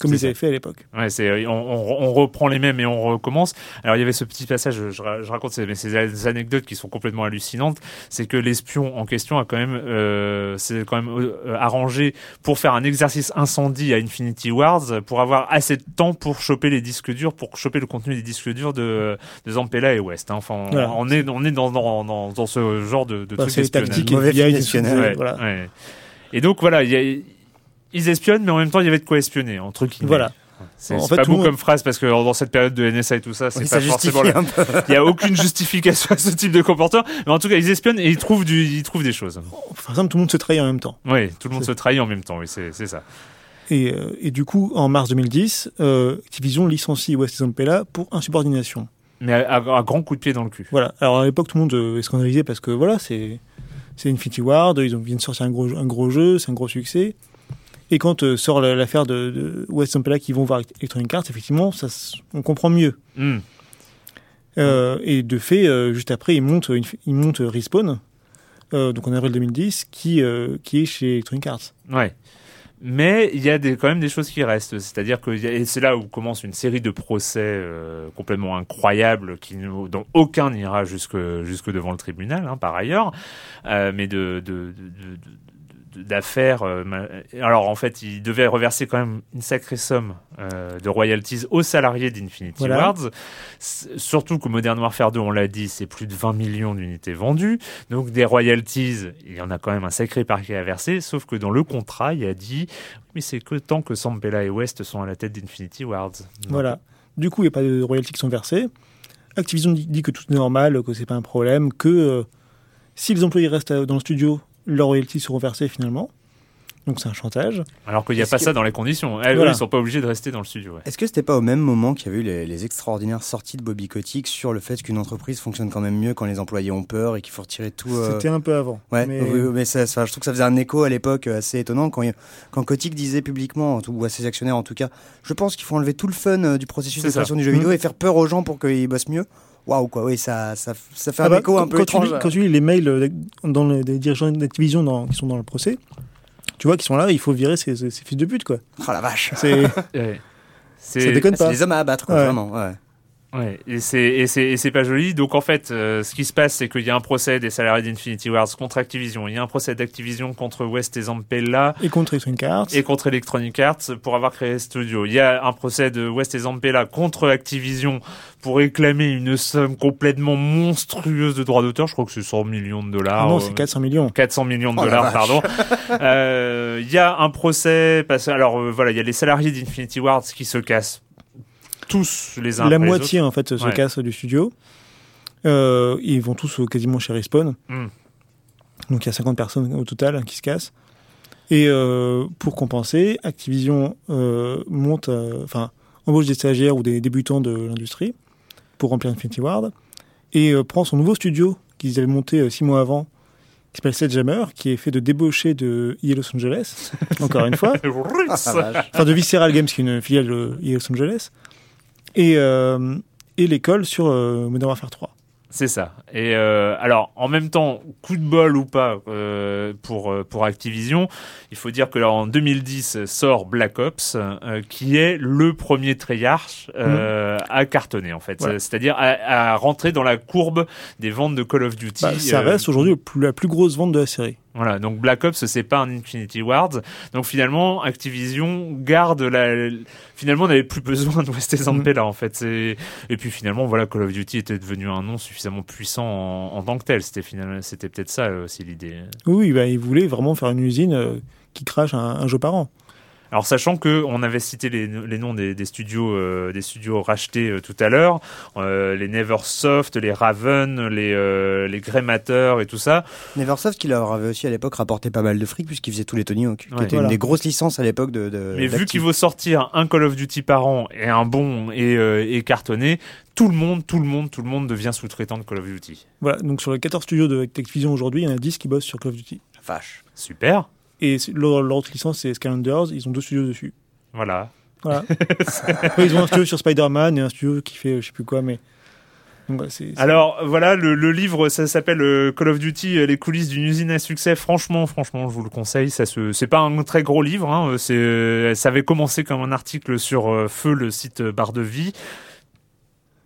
comme ils ça. avaient fait à l'époque. Ouais, c'est on, on, on reprend les mêmes et on recommence. Alors il y avait ce petit passage, je, je ra- je raconte ces, mais ces anecdotes qui sont complètement hallucinantes. C'est que l'espion en question a quand même, euh, c'est quand même euh, arrangé pour faire un exercice incendie à Infinity Wars pour avoir assez de temps pour choper les disques durs, pour choper le contenu des disques durs de, de Zampella et West. hein. Enfin, on, Voilà. on est on est dans dans, dans, dans ce genre de, de Bah, truc film des- d'espionnage. Ouais, voilà. ouais. Et donc voilà, il y a- ils espionnent, mais en même temps il y avait de quoi espionner entre guillemets. Voilà. C'est En c'est fait, pas beau monde- comme phrase parce que dans cette période de NSA et tout ça, c'est Oui, pas ça forcément. le-. Il y a aucune justification à ce type de comportement, mais en tout cas ils espionnent et ils trouvent du, ils trouvent des choses. Par exemple, tout le monde se trahit en même temps. Oui, tout le monde se trahit en même temps. Oui, c'est ça. Et, euh, et du coup, en mars 2010, euh, Activision licencie West Zampella pour insubordination. Mais à, à- à grand coup de pied dans le cul. Voilà. Alors à l'époque, tout le monde euh, est scandalisé parce que voilà, c'est c'est Infinity Ward, ils ont, viennent de sortir un gros, un gros jeu, c'est un gros succès. Et quand euh, sort la- l'affaire de, de West Zampella qui vont voir Electronic Arts, effectivement, ça, on comprend mieux. Hmm. Euh, et de fait, euh, juste après, ils montent, une- ils montent Respawn, donc en avril 2010, qui, qui est chez Electronic Arts. Ouais. Mais il y a des, quand même des choses qui restent. C'est-à-dire que il c'est là où commence une série de procès euh, complètement incroyables qui, ne- dont aucun n'ira jusque, jusque devant le tribunal, hein, par ailleurs. Euh, mais de, de, de, de- de- d'affaires. euh, alors en fait, il devait reverser quand même une sacrée somme euh, de royalties aux salariés d'Infinity Voilà. Wards. Surtout que Modern Warfare 2, on l'a dit, c'est plus de 20 millions d'unités vendues. Donc des royalties, il y en a quand même un sacré parquet à verser. Sauf que dans le contrat, il y a dit, mais c'est que tant que Sampella et West sont à la tête d'Infinity Wards. Donc, Voilà. Du coup, il n'y a pas de royalties qui sont versées. Activision dit, que tout est normal, que c'est pas un problème, que euh, si les employés restent dans le studio, leurs royalties seront versées finalement. Donc c'est un chantage. Alors qu'il n'y a pas que- ça dans les conditions. Eh, eux, Voilà. ils sont pas obligés de rester dans le studio. ouais. Est-ce que c'était pas au même moment qu'il y avait eu les, les extraordinaires sorties de Bobby Kotick sur le fait qu'une entreprise fonctionne quand même mieux quand les employés ont peur et qu'il faut retirer tout euh, C'était un peu avant. Ouais, Mais- oui, mais ça, ça- je trouve que ça faisait un écho à l'époque euh, assez étonnant quand, il- quand Kotick disait publiquement, ou à ses actionnaires en tout cas, je pense qu'il faut enlever tout le fun euh, du processus de création du jeu vidéo et faire peur aux gens pour qu'ils bossent mieux. Waouh, quoi, oui, ça, ça, ça fait un Ah bah, écho un quand- peu quand tu, étrange. lis, quand tu lis les mails euh, dans les, des dirigeants d'Activision dans- qui sont dans le procès, tu vois qu'ils sont là, il faut virer ces, ces- ces fils de pute, quoi. Oh la vache C'est, Ouais. ça C'est déconne C'est pas. les hommes à abattre, quoi, Ouais. vraiment. Ouais. Ouais, et c'est et c'est et c'est pas joli. Donc en fait, euh, ce qui se passe, c'est qu'il y a un procès des salariés d'Infinity Wars contre Activision. Il y a un procès d'Activision contre West et Zampella Et contre Electronic Arts. et contre Electronic Arts pour avoir créé ce studio. Il y a un procès de West et Zampella contre Activision pour réclamer une somme complètement monstrueuse de droits d'auteur. Je crois que c'est 100 millions de dollars. Ah non, c'est 400 millions. 400 millions de Oh la dollars, pardon. Euh, Il y a un procès, parce alors euh, voilà, il y a les salariés d'Infinity Wars qui se cassent tous les uns La après les moitié, en fait, se Ouais. casse du studio. Euh, ils vont tous quasiment chez Respawn. Hmm. Donc il y a 50 personnes au total qui se cassent. Et euh, pour compenser, Activision euh, monte, euh, enfin, embauche des stagiaires ou des débutants de l'industrie pour remplir Infinity Ward et euh, prend son nouveau studio qu'ils avaient monté euh, six mois avant, qui s'appelle Sledgehammer, qui est fait de débauchés de EA Los Angeles, encore une fois. Ah, enfin de Visceral Games, qui est une filiale de EA Los Angeles, et, euh, et l'école sur euh, Modern Warfare 3. C'est ça. Et euh, alors, en même temps, coup de bol ou pas euh, pour pour Activision, il faut dire que là, en 2010 sort Black Ops, euh, qui est le premier Treyarch euh, à cartonner en fait, Voilà. c'est-à-dire à, à rentrer dans la courbe des ventes de Call of Duty. Bah, ça reste aujourd'hui la plus grosse vente de la série. Voilà, donc Black Ops c'est pas un Infinity Ward. Donc finalement, Activision garde la. Finalement, on n'avait plus besoin de West et Zampella en fait. Et puis finalement, voilà, Call of Duty était devenu un nom suffisamment puissant en, en tant que tel. C'était finalement, c'était peut-être ça euh, aussi l'idée. Oui, oui, bah, ils voulaient vraiment faire une usine euh, qui crache un, un jeu par an. Alors sachant que on avait cité les, les noms des, des studios, euh, des studios rachetés euh, tout à l'heure, euh, les Neversoft, les Raven, les euh, les et tout ça. Neversoft qui leur avait aussi à l'époque rapporté pas mal de fric puisqu'ils faisaient tous les Tony Hawk, qui Ouais. était Voilà. une des grosses licences à l'époque de, de Mais vu qu'il faut sortir un Call of Duty par an et un bon et, euh, et cartonné, tout le monde, tout le monde, tout le monde devient sous-traitant de Call of Duty. Voilà, donc sur les 14 studios de Activision aujourd'hui, il y en a 10 qui bossent sur Call of Duty. Vache. Super. Et c'est- leur, leur autre licence, c'est Skylanders, ils ont deux studios dessus. Voilà. Ils ont un studio sur Spider-Man et un studio qui fait euh, je sais plus quoi, mais. Alors voilà, le, le livre, ça s'appelle euh, Call of Duty, euh, les coulisses d'une usine à succès. Franchement, franchement, je vous le conseille. Ça se, c'est pas un très gros livre. Hein, c'est, euh, ça avait commencé comme un article sur Feu, le site Barre de Vie.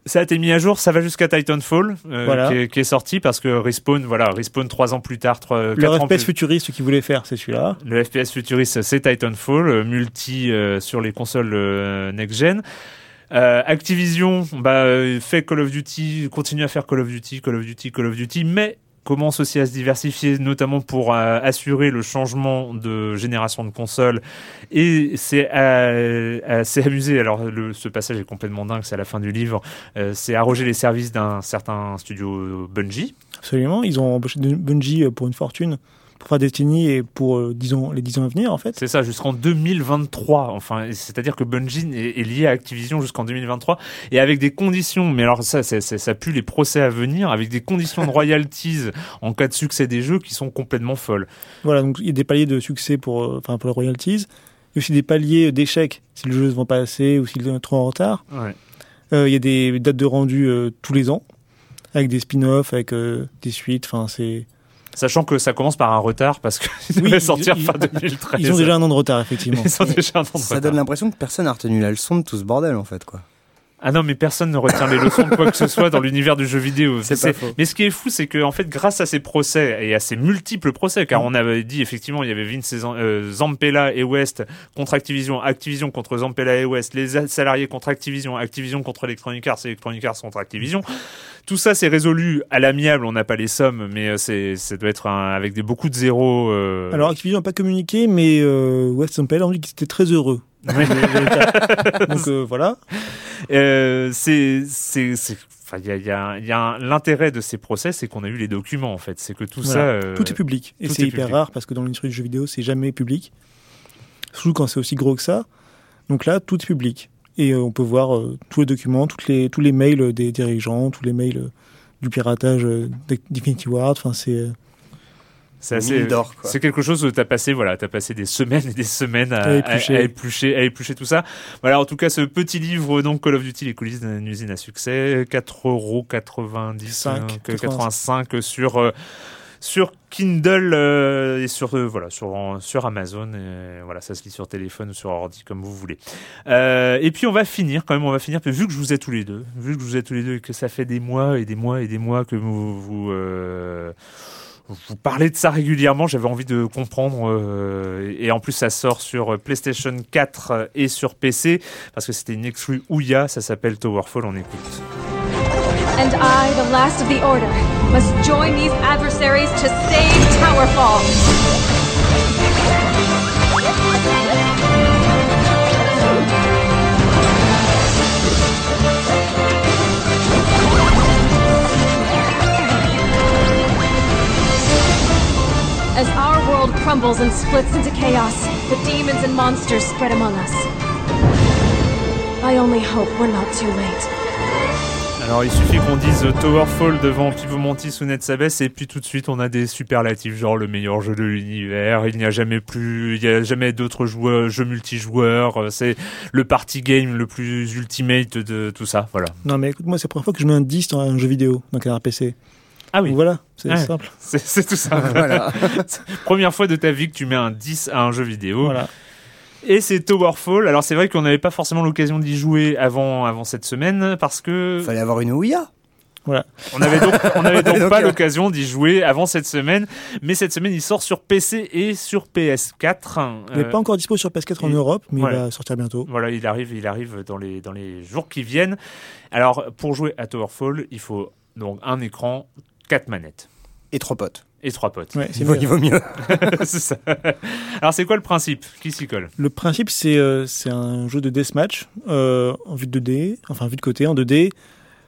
Ça a été mis à jour, ça va jusqu'à Titanfall, euh, Voilà. qui, est, qui est sorti parce que Respawn, voilà, Respawn trois ans plus tard, trois, leur quatre ans FPS plus futuriste qu'ils voulaient faire, c'est celui-là. Le FPS futuriste, c'est Titanfall, euh, multi euh, sur les consoles euh, next-gen. Euh, Activision bah, fait Call of Duty, continue à faire Call of Duty, Call of Duty, Call of Duty, mais commence aussi à se diversifier, notamment pour euh, assurer le changement de génération de consoles. Et c'est euh, assez amusé. Alors, le, ce passage est complètement dingue, c'est à la fin du livre. Euh, c'est arroger les services d'un certain studio Bungie. Absolument. Ils ont embauché Bungie euh, pour une fortune pour faire Destiny et pour euh, 10 ans, les 10 ans à venir, en fait. C'est ça, jusqu'en 2023. Enfin, c'est-à-dire que Bungie est, est lié à Activision jusqu'en 2023 et avec des conditions. Mais alors ça, ça pue les procès à venir avec des conditions de royalties en cas de succès des jeux qui sont complètement folles. Voilà, donc il y a des paliers de succès pour, euh, enfin, pour les royalties. Il y a aussi des paliers d'échecs si le jeu ne se vend pas assez ou s'il est trop en retard. Ouais. Euh, il y a des dates de rendu tous les ans, avec des spin-offs, avec des suites. Enfin, c'est. Sachant que ça commence par un retard parce qu'ils Oui, devaient ils- sortir ils- fin 2013. Ils ont déjà un an de retard, effectivement. Ils ont déjà un an de Ça retard. donne l'impression que personne n'a retenu la leçon de tout ce bordel en fait quoi. Ah non, mais personne ne retient les leçons de quoi que ce soit dans l'univers du jeu vidéo. C'est pas faux. Mais ce qui est fou, c'est que en fait, grâce à ces procès et à ces multiples procès, car on avait dit effectivement, il y avait Vince euh, Zampella et West contre Activision, Activision contre Zampella et West, les salariés contre Activision, Activision contre Electronic Arts, Electronic Arts contre Activision. Tout ça, c'est résolu à l'amiable. On n'a pas les sommes, mais euh, c'est, ça doit être un- avec des beaucoup de zéros. euh, Alors Activision n'a pas communiqué, mais euh, West Ampel a dit qu'ils étaient très heureux. Donc euh, voilà. Euh, c'est, c'est, enfin, il y a, y a, y a l'intérêt de ces procès, c'est qu'on a eu les documents en fait. C'est que tout ça, euh, Tout est public. Et c'est est hyper public. rare parce que dans l'industrie du jeu vidéo, c'est jamais public. Surtout quand c'est aussi gros que ça. Donc là, tout est public. Et on peut voir tous les documents, toutes les, tous les mails des dirigeants, tous les mails du piratage d'Infinity Ward. Enfin, c'est. C'est quelque chose où t'as passé, voilà, t'as passé des semaines et des semaines à, À éplucher. à- à éplucher, à éplucher tout ça. Voilà, en tout cas, ce petit livre, donc Call of Duty, les coulisses d'une usine à succès, 4,90€, Cinq, euh, 85 sur, euh, sur Kindle euh, et sur euh, voilà sur en- sur Amazon et voilà ça se lit sur téléphone ou sur ordi comme vous voulez Euh, et puis on va finir quand même on va finir vu que je vous ai tous les deux vu que je vous ai tous les deux et que ça fait des mois et des mois et des mois que vous vous vous parlez de ça régulièrement, j'avais envie de comprendre euh, et en plus ça sort sur PlayStation 4 et sur PC parce que c'était une exclue Ouya, ça s'appelle Towerfall, on écoute. And I, the last of the Order, must join these adversaries to save Towerfall. As our world crumbles and splits into chaos, the demons and monsters spread among us. I only hope we're not too late. Alors il suffit qu'on dise Towerfall devant Pivot Mantis ou Netsabes et puis tout de suite on a des superlatifs genre le meilleur jeu de l'univers, il n'y a jamais plus, il n'y a jamais d'autres joueurs, jeux multijoueurs, euh, c'est le party game le plus ultimate de tout ça, voilà. Non, mais écoute, moi, c'est la première fois que je mets un 10 dans un jeu vidéo, donc un PC. Ah oui, Donc voilà, c'est Ouais. simple. c'est c'est tout ça. Voilà. Première fois de ta vie que tu mets un 10 à un jeu vidéo. Voilà. Et c'est Towerfall. Alors c'est vrai qu'on n'avait pas forcément l'occasion d'y jouer avant, avant cette semaine parce que Fallait avoir une Ouya. on donc, on avait donc pas euh, l'occasion d'y jouer avant cette semaine. Mais cette semaine, il sort sur PC et sur PS4. Il n'est Euh, pas encore dispo sur PS4 en Europe, mais il va sortir bientôt. Voilà, il arrive, il arrive dans les, dans les jours qui viennent. Alors, pour jouer à Towerfall, il faut donc un écran, quatre manettes Et trois potes. et trois potes. Ouais, c'est Il vaut, mieux. il vaut mieux. C'est ça. Alors, c'est quoi le principe? Qui s'y colle? Le principe, c'est euh, c'est un jeu de deathmatch euh, en vue de 2D, enfin vue de côté en 2D.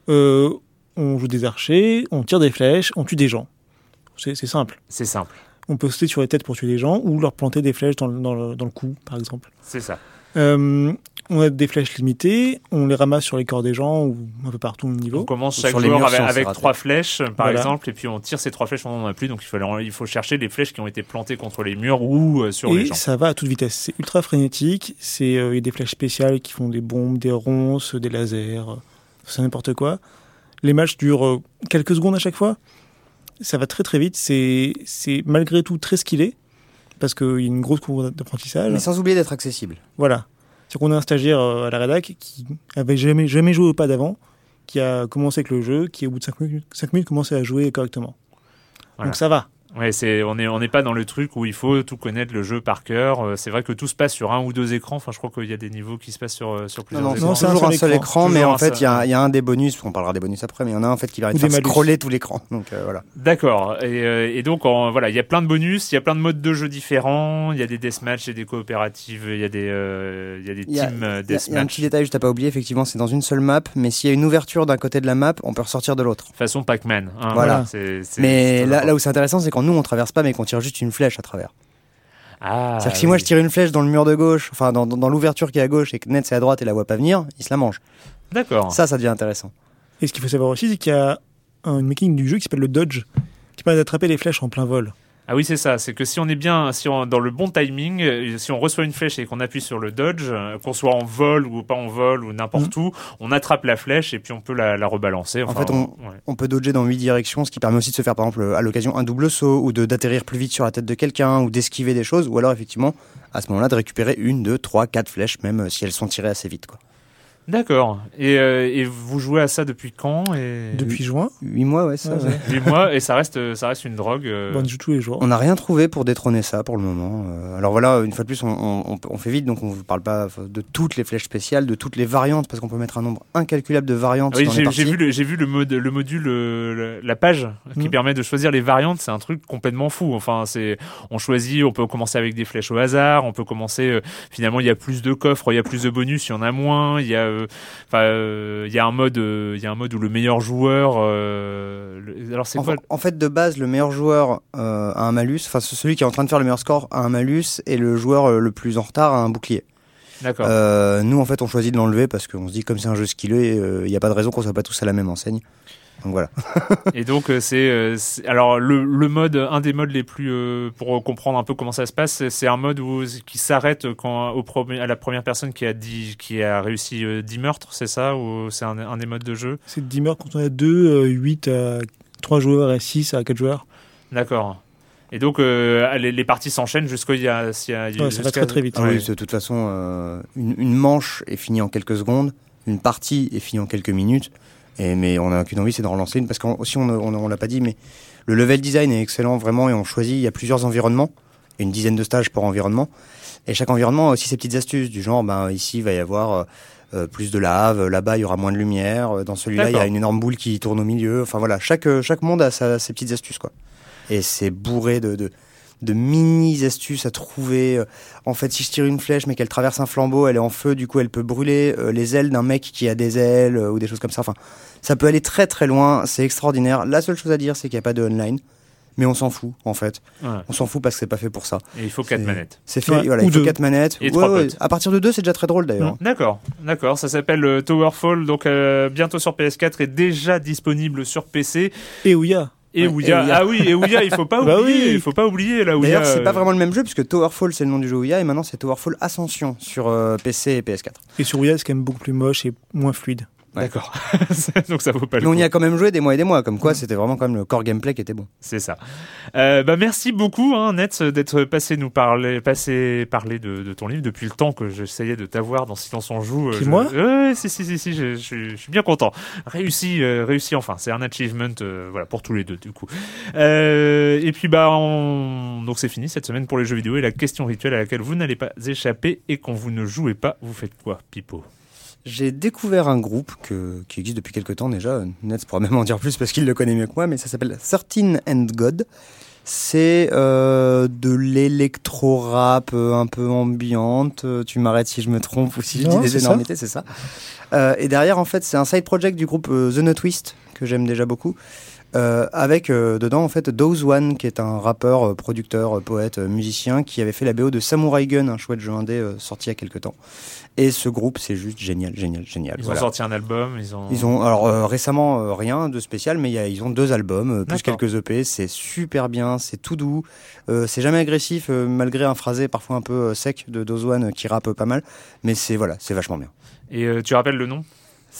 Euh, on joue des archers, on tire des flèches, on tue des gens. C'est c'est simple. C'est simple. On peut sauter sur les têtes pour tuer des gens ou leur planter des flèches dans le, dans le, dans le cou, par exemple. C'est ça. Euh, on a des flèches limitées, on les ramasse sur les corps des gens ou un peu partout au On niveau. commence Ou chaque les murs avec, on trois flèches, par Voilà. exemple, et puis on tire ces trois flèches, on n'en a plus, donc il faut, aller- il faut chercher les flèches qui ont été plantées contre les murs ou euh, sur les Et gens. ça va à toute vitesse. C'est ultra frénétique. C'est euh, il y a des flèches spéciales qui font des bombes, des ronces, des lasers, euh, c'est n'importe quoi. Les matchs durent quelques secondes à chaque fois. Ça va très très vite. C'est c'est malgré tout très skillé parce qu'il y a une grosse courbe d'apprentissage. Mais sans oublier d'être accessible. Voilà. C'est qu'on a un stagiaire euh, à la rédac qui avait jamais jamais joué au pas d'avant, qui a commencé avec le jeu, qui au bout de 5 minutes, cinq minutes commençait à jouer correctement. Voilà. Donc ça va. Ouais, c'est, on n'est on n'est pas dans le truc où il faut tout connaître le jeu par cœur. Euh, C'est vrai que tout se passe sur un ou deux écrans. Enfin, je crois qu'il y a des niveaux qui se passent sur, euh, sur Non, plusieurs non, écrans. Non, c'est toujours un seul seul écran. écran, mais en fait, seul. il y, a- il y a un des bonus, on parlera des bonus après, mais il y en a un en fait qui va faire scroller tout l'écran. Donc euh, voilà. D'accord. Et, euh, et donc, en- voilà, il y a plein de bonus, il y a plein de modes de jeu différents. Il y a des deathmatch, il y a des coopératives, il y a des, euh, il y a des y teams euh, Il y a- il y a un deathmatch. petit détail, je t'ai pas oublié, effectivement, c'est dans une seule map, mais s'il y a une ouverture d'un côté de la map, on peut ressortir de l'autre. Façon Pac-Man. hein, Voilà. Mais là, là où c'est intéressant, c'est quand nous on traverse pas, mais qu'on tire juste une flèche à travers. Ah, C'est-à-dire que si oui. moi je tire une flèche dans le mur de gauche, enfin dans, dans, dans l'ouverture qui est à gauche et que Net c'est à droite et la voit pas venir, il se la mange. D'accord. Ça, ça devient intéressant. Et ce qu'il faut savoir aussi, c'est qu'il y a un mécanique du jeu qui s'appelle le dodge, qui permet d'attraper les flèches en plein vol. Ah oui, c'est ça. C'est que si on est bien, si on dans le bon timing, euh, si on reçoit une flèche et qu'on appuie sur le dodge, euh, qu'on soit en vol ou pas en vol ou n'importe où, on attrape la flèche et puis on peut la, la rebalancer. En fait, on, ouais. on peut dodger dans huit directions, ce qui permet aussi de se faire, par exemple, à l'occasion, un double saut, ou d'atterrir plus vite sur la tête de quelqu'un, ou d'esquiver des choses, ou alors, effectivement, à ce moment-là, de récupérer une, deux, trois, quatre flèches, même euh, si elles sont tirées assez vite. Quoi. D'accord. Et, euh, et vous jouez à ça depuis quand et... Depuis juin, 8 mois, ouais, ça. Ouais, ouais. ouais. Huit mois et ça reste, ça reste une drogue. euh, bon, on joue tous les jours. On n'a rien trouvé pour détrôner ça pour le moment. Euh, alors voilà, une fois de plus, on, on- on fait vite, donc on ne vous parle pas de toutes les flèches spéciales, de toutes les variantes, parce qu'on peut mettre un nombre incalculable de variantes Oui, j'ai vu, le, j'ai vu le, mode, le module, euh, le- la page qui Mm. permet de choisir les variantes. C'est un truc complètement fou. Enfin, c'est, on choisit, on peut commencer avec des flèches au hasard. On peut commencer. euh, finalement, il y a plus de coffres, il y a plus de bonus, il y en a moins. Il y a, euh, enfin, euh, il y a un mode, euh, il y a un mode où le meilleur joueur. euh, le- alors c'est En, quoi en fait, de base, le meilleur joueur euh, a un malus, enfin celui qui est en train de faire le meilleur score a un malus, et le joueur euh, le plus en retard a un bouclier. D'accord. Euh, nous, en fait, on choisit de l'enlever parce qu'on se dit, comme c'est un jeu skillé, il n'y a pas de raison qu'on soit pas tous à la même enseigne. Donc voilà. Et donc euh, c'est, euh, c'est- alors le, le mode, un des modes les plus euh, pour comprendre un peu comment ça se passe, c'est- un mode où qui s'arrête quand au premier, à la première personne qui a dit qui a réussi euh, 10 meurtres, c'est ça? Ou c'est un, un des modes de jeu? C'est 10 meurtres quand on a 2, 8 à 3 joueurs et 6 à 4 joueurs. D'accord. Et donc euh, les, les parties s'enchaînent jusqu'au il y a, y a- Ouais, ça va jusqu'à- très très vite. Ah oui, de toute façon, euh, une, une manche est finie en quelques secondes, une partie est finie en quelques minutes, et, mais on n'a qu'une envie, c'est d'en relancer une, parce qu'aussi, on, on, on l'a pas dit, mais le level design est excellent, vraiment, et on choisit, il y a plusieurs environnements, une dizaine de stages par environnement, et chaque environnement a aussi ses petites astuces, du genre, ben, ici, il va y avoir euh, euh, plus de lave, là-bas, il y aura moins de lumière, euh, dans celui-là, il y a une énorme boule qui tourne au milieu, enfin voilà, chaque, euh, chaque monde a sa- ses petites astuces, quoi. Et c'est bourré de, de, de mini astuces à trouver. Euh, En fait, si je tire une flèche mais qu'elle traverse un flambeau, elle est en feu, du coup elle peut brûler euh, les ailes d'un mec qui a des ailes euh, ou des choses comme ça. Enfin, ça peut aller très très loin, c'est extraordinaire. La seule chose à dire, c'est qu'il n'y a pas de online. Mais on s'en fout, en fait. Ouais. On s'en fout parce que c'est pas fait pour ça. Et il faut quatre manettes. C'est fait, Ouais, voilà, ou il faut deux. quatre manettes. Et trois potes. À partir de deux, c'est déjà très drôle d'ailleurs. D'accord, d'accord. Ça s'appelle euh, Towerfall, donc euh, bientôt sur PS4 et déjà disponible sur PC. Et Ouya. Et Ouya. Ah oui, et Ouya, il faut pas Bah oublier. oui. Il faut pas oublier là Ouya. D'ailleurs, c'est pas euh, vraiment le même jeu puisque Towerfall c'est le nom du jeu Ouya et maintenant c'est Towerfall Ascension sur euh, PC et PS4. Et sur Ouya, c'est quand même beaucoup plus moche et moins fluide. D'accord. donc ça vaut pas le Mais on coup. y a quand même joué des mois et des mois, comme quoi c'était vraiment quand même le core gameplay qui était bon. C'est ça. Euh, bah merci beaucoup, hein, Nets, d'être passé nous parler, passé parler de, de ton livre depuis le temps que j'essayais de t'avoir dans Silence on joue. Qui, je- moi Ouais, si, si, si, si, je, je suis- je suis bien content. Réussi, euh, réussi enfin. C'est un achievement, euh, voilà, pour tous les deux, du coup. Euh, et puis, bah, on... donc c'est fini cette semaine pour les jeux vidéo et la question rituelle à laquelle vous n'allez pas échapper et quand vous ne jouez pas, vous faites quoi, Pipo? J'ai découvert un groupe que, qui existe depuis quelques temps déjà. Nets pourra même en dire plus parce qu'il le connaît mieux que moi, mais ça s'appelle 13 and God. C'est euh, de l'électro-rap euh, un peu ambiante. Euh, Tu m'arrêtes si je me trompe ou si je Non, dis des énormités, c'est ça. Euh, et derrière, en fait, c'est un side project du groupe euh, The No Twist que j'aime déjà beaucoup. Euh, avec euh, dedans en fait Dose One qui est un rappeur, producteur, poète, musicien qui avait fait la BO de Samurai Gun, un chouette jeu indé sorti il y a quelques temps. Et ce groupe c'est juste génial, génial, génial. Ils Voilà. ont sorti un album, ils ont. Ils ont alors euh, récemment euh, rien de spécial, mais il y a- ils ont deux albums euh, plus quelques EP. C'est super bien, c'est tout doux, euh, c'est jamais agressif euh, malgré un phrasé parfois un peu euh, sec de euh, qui rappe pas mal, mais c'est voilà, c'est vachement bien. Et euh, tu rappelles le nom?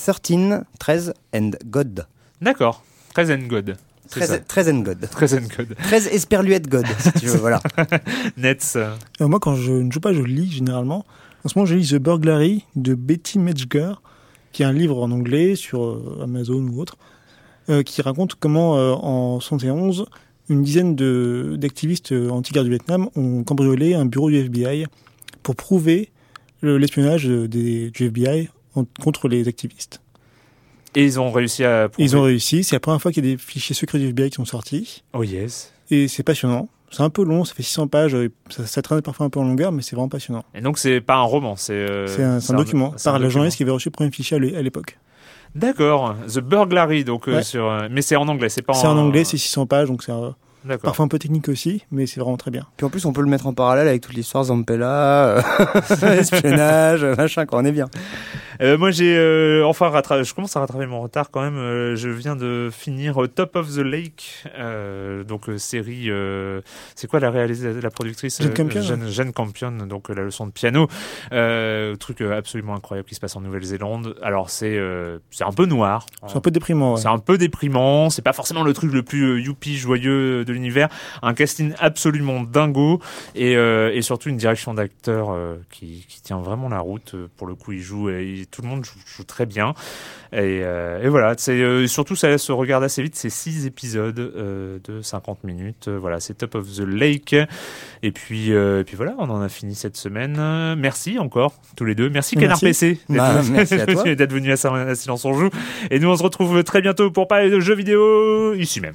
13, 13 and God. D'accord. 13 and God. C'est 13, ça. 13 and God. 13 and God. 13 esperluette God, si tu veux, voilà. Nets. moi, quand je ne joue pas, je lis généralement. En ce moment, je lis The Burglary de Betty Metzger, qui est un livre en anglais sur euh, Amazon ou autre, euh, qui raconte comment, euh, en 71, une dizaine d'activistes anti-guerre du Vietnam ont cambriolé un bureau du FBI pour prouver le- l'espionnage du FBI en- contre les activistes. Et ils ont réussi à. prouver- Ils ont réussi. C'est la première fois qu'il y a des fichiers secrets du FBI qui sont sortis. Oh yes. Et c'est passionnant. C'est un peu long, ça fait 600 pages. euh, Ça, ça traîne parfois un peu en longueur, mais c'est vraiment passionnant. Et donc c'est pas un roman, c'est. euh, c'est un, c'est un document c'est un par la document. journaliste qui avait reçu le premier fichier à l'é- à l'époque. D'accord. The Burglary, donc euh, Ouais. sur. euh, Mais c'est en anglais, c'est pas. C'est en anglais, c'est 600 pages, donc c'est euh, parfois un peu technique aussi, mais c'est vraiment très bien. Puis en plus, on peut le mettre en parallèle avec toute l'histoire Zampella, euh, espionnage, machin, quoi, on est bien. Euh, moi j'ai euh, enfin rattrapé. Je commence à rattraper mon retard quand même. Euh, je viens de finir euh, Top of the Lake, euh, donc série. euh, c'est quoi la réalisatrice, la productrice euh, Campion. Jane Campion, donc la leçon de piano. Euh, truc absolument incroyable qui se passe en Nouvelle-Zélande. Alors c'est euh, c'est un peu noir. C'est un peu déprimant. ouais. C'est un peu déprimant, c'est pas forcément le truc le plus youpi joyeux de l'univers. Un casting absolument dingo et, euh, et surtout une direction d'acteur qui, qui tient vraiment la route. Pour le coup, il joue, et tout le monde joue, joue très bien. Et, euh, et voilà, c'est euh, surtout ça se regarde assez vite. C'est six épisodes euh, de 50 minutes. Voilà, c'est Top of the Lake. Et puis, et puis voilà, on en a fini cette semaine. Merci encore tous les deux. Merci Canard. PC d'être Bah, d'être venu à Silence on joue. Et nous on se retrouve très bientôt pour parler de jeux vidéo ici même.